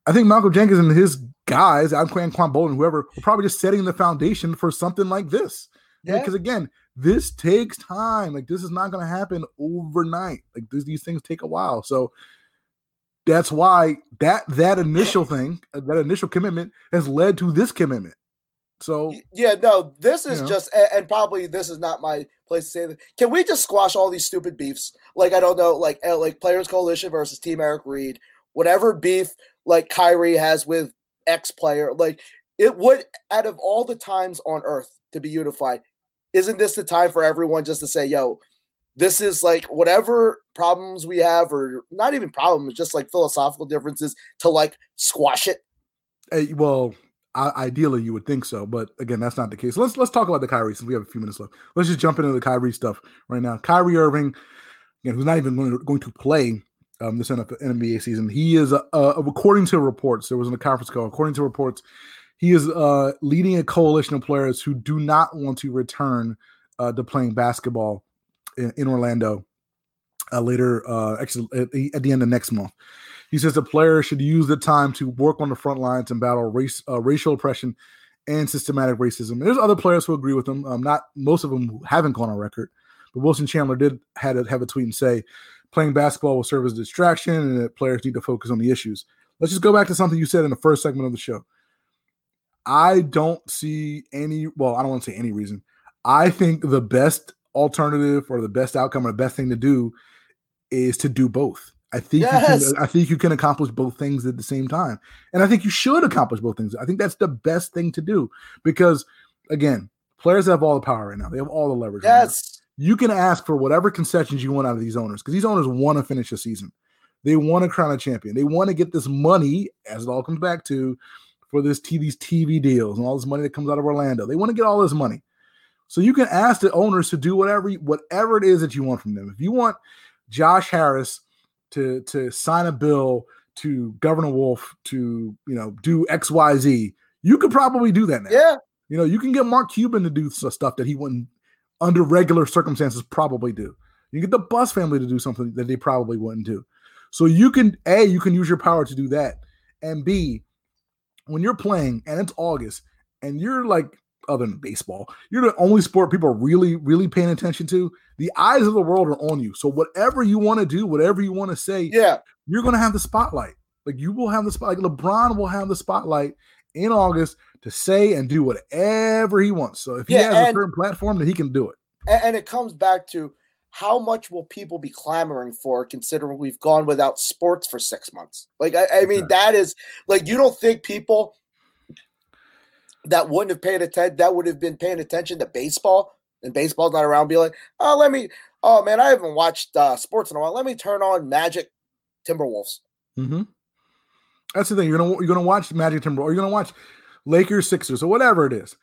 I think Malcolm Jenkins and his guys, Anquan Quan Boldin, whoever, were probably just setting the foundation for something like this. Yeah. Because again, this takes time. Like this is not going to happen overnight. Like this, these things take a while. So that's why that that initial thing, uh, that initial commitment, has led to this commitment. So Yeah, no, this is You know? just, a- and probably this is not my place to say that. Can we just squash all these stupid beefs? Like, I don't know, like, uh, like Players Coalition versus Team Eric Reid, whatever beef like Kyrie has with X player, like, it would, out of all the times on earth to be unified, isn't this the time for everyone just to say, yo, this is like whatever problems we have, or not even problems, just like philosophical differences to like squash it? eh, well, I, ideally you would think so, but again, that's not the case. Let's let's talk about the Kyrie since we have a few minutes left. Let's just jump into the Kyrie stuff right now. Kyrie Irving, again, who's not even going to, going to play um, this NBA season. He is, uh, according to reports, there was a conference call. According to reports, he is uh, leading a coalition of players who do not want to return uh, to playing basketball in, in Orlando uh, later, uh, actually at the, at the end of next month. He says the players should use the time to work on the front lines and battle race, uh, racial oppression and systematic racism. There's other players who agree with him. Um, not most of them haven't gone on record, but Wilson Chandler did had a, have a tweet and say, "Playing basketball will serve as a distraction, and that players need to focus on the issues." Let's just go back to something you said in the first segment of the show. I don't see any. Well, I don't want to say any reason. I think the best alternative or the best outcome or the best thing to do is to do both. I think Yes. you can, I think you can accomplish both things at the same time. And I think you should accomplish both things. I think that's the best thing to do because again, players have all the power right now. They have all the leverage. right. Yes. You can ask for whatever concessions you want out of these owners because these owners want to finish the season. They want to crown a champion. They want to get this money, as it all comes back to, for this t- these TV deals and all this money that comes out of Orlando. They want to get all this money. So you can ask the owners to do whatever whatever it is that you want from them. If you want Josh Harris to to sign a bill to Governor Wolf to you know do X Y Z, you could probably do that now. Yeah. You know, you can get Mark Cuban to do stuff that he wouldn't, under regular circumstances, probably do. You get the Buss family to do something that they probably wouldn't do. So you can a you can use your power to do that, and b when you're playing and it's August and you're like other than baseball, you're the only sport people are really really paying attention to. The eyes of the world are on you. So whatever you want to do, whatever you want to say, Yeah. you're going to have the spotlight. Like you will have the spot. Like LeBron will have the spotlight in August to say and do whatever he wants. So if he Yeah, has a certain platform, then he can do it. and, and it comes back to how much will people be clamoring for considering we've gone without sports for six months like i, I mean Exactly. that is like you don't think people that wouldn't have paid attention that would have been paying attention to baseball and baseball's not around be like oh let me oh man i haven't watched uh, sports in a while let me turn on magic timberwolves hmm That's the thing. You're gonna you're gonna watch Magic Timber or you're gonna watch Lakers Sixers or whatever it is.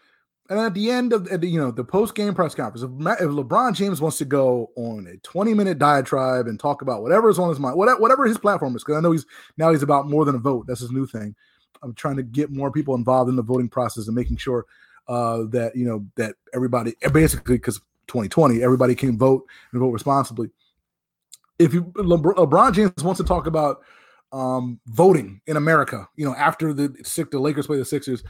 And at the end of the, you know the post game press conference, if, LeBron James wants to go on a 20 minute diatribe and talk about whatever is on his mind, whatever, his platform is, because I know he's now he's about more than a vote. That's his new thing. I'm trying to get more people involved in the voting process and making sure uh, that you know that everybody basically because 2020 everybody can vote and vote responsibly. If you LeBron, James wants to talk about um, voting in America, you know, after the six, the Lakers play the Sixers,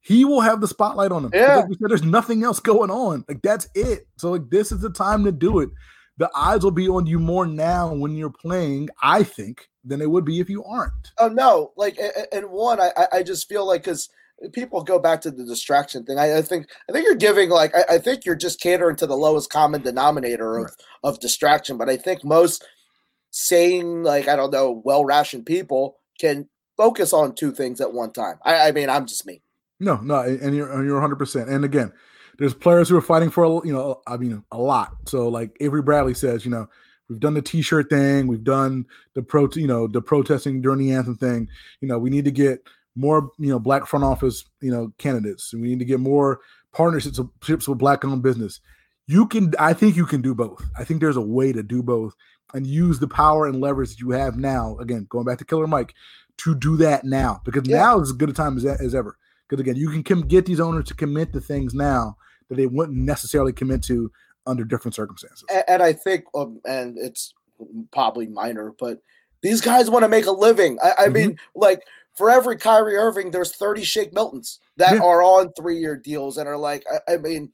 he will have the spotlight on him. Yeah. like said, there's nothing else going on. Like that's it. So like this is the time to do it. The eyes will be on you more now when you're playing, I think, than it would be if you aren't. Oh no, like and one, I I- I just feel like because people go back to the distraction thing. I, I think I think you're giving like I, I think you're just catering to the lowest common denominator of of distraction. But I think most sane, like I don't know, well rationed people can focus on two things at one time. I, I mean, I'm just me. No, no, and you're and you're 100. percent And again, there's players who are fighting for a you know, I mean, a lot. So like Avery Bradley says, you know, we've done the T-shirt thing, we've done the pro, you know, the protesting during the anthem thing. You know, we need to get more, you know, black front office, you know, candidates. And we need to get more partnerships with black-owned business. You can, I think you can do both. I think there's a way to do both and use the power and leverage that you have now. Again, going back to Killer Mike, to do that now because Yeah. now is as good a time as, as ever. Because again, you can com- get these owners to commit to things now that they wouldn't necessarily commit to under different circumstances. And, and I think, um, and it's probably minor, but these guys want to make a living. I, I Mhm. mean, like for every Kyrie Irving, there's 30 Shake Miltons that Yeah. are on three year deals and are like, I, I mean,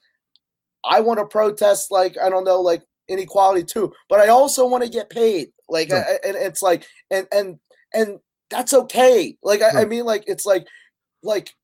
I want to protest, like, I don't know, like inequality too, but I also want to get paid. Like, Right. I, and it's like, and, and, and that's okay. Like, I, I mean, like, it's like, like,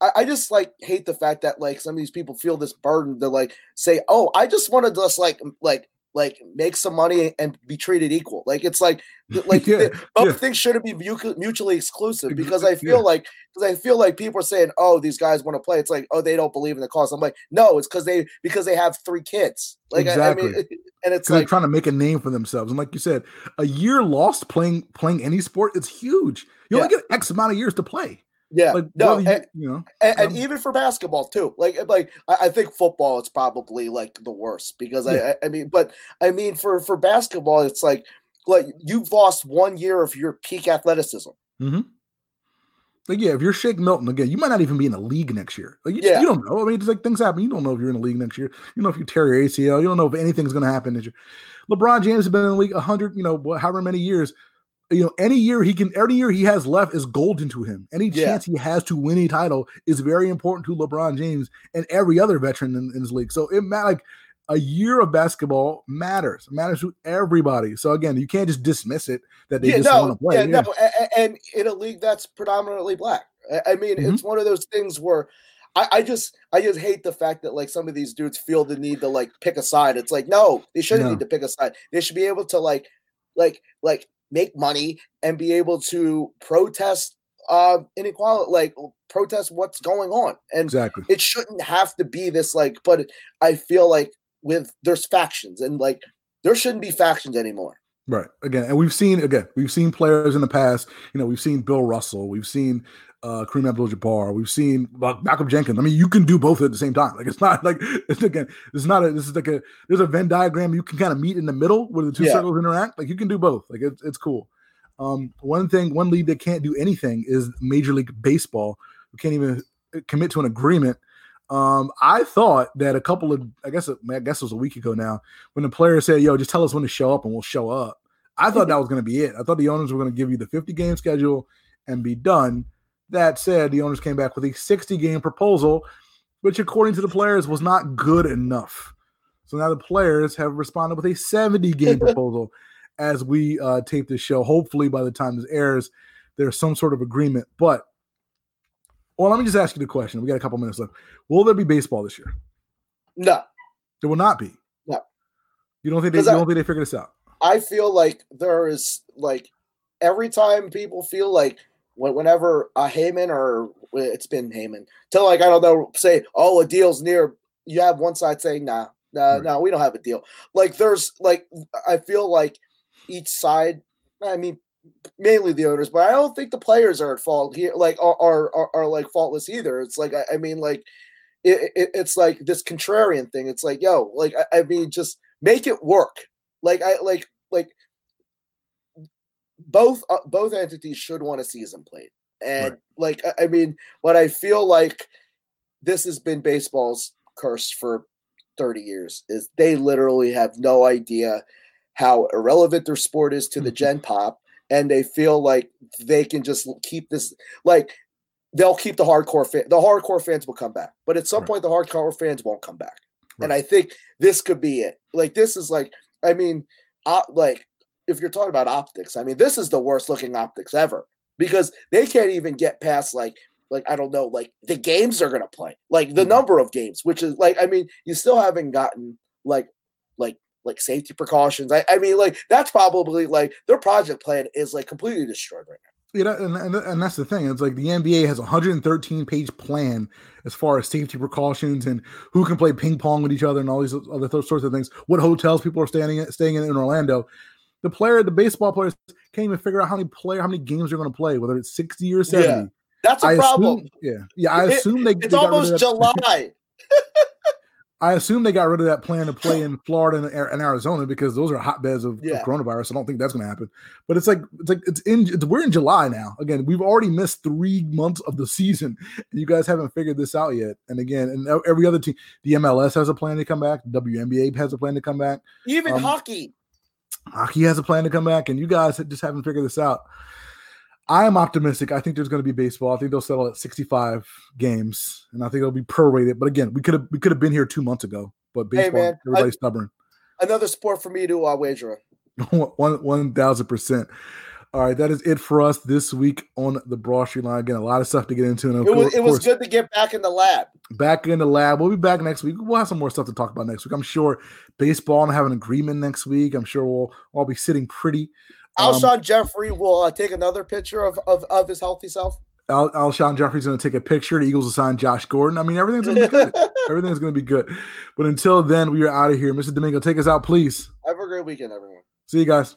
I, I just like hate the fact that like some of these people feel this burden to like say, "Oh, I just want to just like like like make some money and be treated equal." Like it's like like Yeah, both yeah. things shouldn't be mu- mutually exclusive because uh, I yeah. feel like because I feel like people are saying, "Oh, these guys want to play." It's like, "Oh, they don't believe in the cause." I'm like, "No, it's because they because they have three kids." Like I- I, mean, Exactly. and it's Because they're like trying to make a name for themselves. And like you said, a year lost playing playing any sport, it's huge. You only get X amount of years to play. Yeah, Like no, you, and, you know, and, and um, even for basketball too like like I, I think football is probably like the worst because Yeah. I, I mean but i mean for for basketball it's like like you've lost one year of your peak athleticism like yeah, if you're Shake Milton again, you might not even be in the league next year. Like you, Yeah. you don't know. I mean, it's like things happen. You don't know if you're in the league next year. You know if you tear your ACL. You don't know if anything's going to happen. LeBron James has been in the league hundred, you know, however many years. You know, any year he can, any year he has left is golden to him. Any Yeah. chance he has to win a title is very important to LeBron James and every other veteran in, in his league. So it ma- like a year of basketball matters. It matters to everybody. So again, you can't just dismiss it that they yeah just want to play. yeah, Yeah. no and in a league that's predominantly black i, mean Mhm. it's one of those things where I, I just I just hate the fact that like some of these dudes feel the need to like pick a side. It's like no, they shouldn't No. need to pick a side. They should be able to like like like make money and be able to protest uh inequality like protest what's going on and Exactly. it shouldn't have to be this like but i feel like with there's factions and like there shouldn't be factions anymore Right. Again, and we've seen again, we've seen players in the past. You know, we've seen Bill Russell, we've seen uh Kareem Abdul-Jabbar, we've seen uh, Malcolm Jenkins. I mean, you can do both at the same time. Like it's not like it's again, it's not a this is like a there's a Venn diagram you can kind of meet in the middle where the two Yeah. circles interact. Like you can do both. Like it's it's cool. Um, one thing, one league that can't do anything is Major League Baseball, who can't even uh, commit to an agreement. Um, I thought that a couple of, I guess, I guess it was a week ago now, when the player said, "Yo, just tell us when to show up, and we'll show up." I thought that was going to be it. I thought the owners were going to give you the 50 game schedule and be done. That said, the owners came back with a 60 game proposal, which, according to the players, was not good enough. So now the players have responded with a 70 game proposal as we uh, tape this show. Hopefully, by the time this airs, there's some sort of agreement. But Well, let me just ask you the question. We got a couple minutes left. Will there be baseball this year? No, There will not be. No. You don't think they? you I- don't think they figured this out? I feel like there is like every time people feel like whenever a Heyman or it's been Heyman to like I don't know say oh a deal's near you have one side saying nah nah Right. no we don't have a deal. Like there's like I feel like each side I mean mainly the owners but I don't think the players are at fault here like are are, are, are like faultless either. It's like I, I mean like it, it, it's like this contrarian thing. It's like yo like I, I mean just make it work. Like I like like both uh, both entities should want a season played, and Right. like I, I mean, what I feel like this has been baseball's curse for thirty years is they literally have no idea how irrelevant their sport is to the gen pop, and they feel like they can just keep this like they'll keep the hardcore fan the hardcore fans will come back, but at some Right. point the hardcore fans won't come back, and I think this could be it. Like this is like I mean, uh, like if you're talking about optics, I mean, this is the worst looking optics ever because they can't even get past like like I don't know, like the games they're gonna play, like the Mhm. number of games, which is like I mean, you still haven't gotten like like like safety precautions. I, I mean, like that's probably like their project plan is like completely destroyed right now. You know, and, and and that's the thing. It's like the NBA has a 113 page plan as far as safety precautions and who can play ping pong with each other and all these other sorts of things. What hotels people are staying in, staying in in Orlando. The player, the baseball players can't even figure out how many player, how many games they're going to play, whether it's 60 or 70. That's a I problem. assume, yeah, yeah. I It- assume they, it's they got rid of almost July. I assume they got rid of that plan to play in Florida and, and Arizona because those are hotbeds of, of coronavirus. I don't think that's going to happen. But it's like it's like it's in it's, we're in July now. Again, we've already missed three months of the season, and you guys haven't figured this out yet. And again, and every other team, the MLS has a plan to come back. WNBA has a plan to come back. Even Um, hockey. Hockey has a plan to come back, and you guys just haven't figured this out. I am optimistic. I think there's going to be baseball. I think they'll settle at 65 games, and I think it'll be prorated. But again, we could have we could have been here two months ago. But Hey, baseball, man, I- everybody's stubborn. Another sport for me to uh, wager on. one one thousand percent. All right, that is it for us this week on the Broad Street Line. Again, a lot of stuff to get into, and It was course, it was good to get back in the lab. back in the lab. We'll be back next week. We'll have some more stuff to talk about next week. I'm sure baseball and have an agreement next week. I'm sure we'll all be sitting pretty. Um, Alshon Jeffery will uh, take another picture of, of, of his healthy self. Al- Alshon Jeffery's going to take a picture. The Eagles will sign Josh Gordon. I mean, everything's going to be good. Everything's going to be good. But until then, we are out of here. Mr. Domingo, take us out, please. Have a great weekend, everyone. See you guys.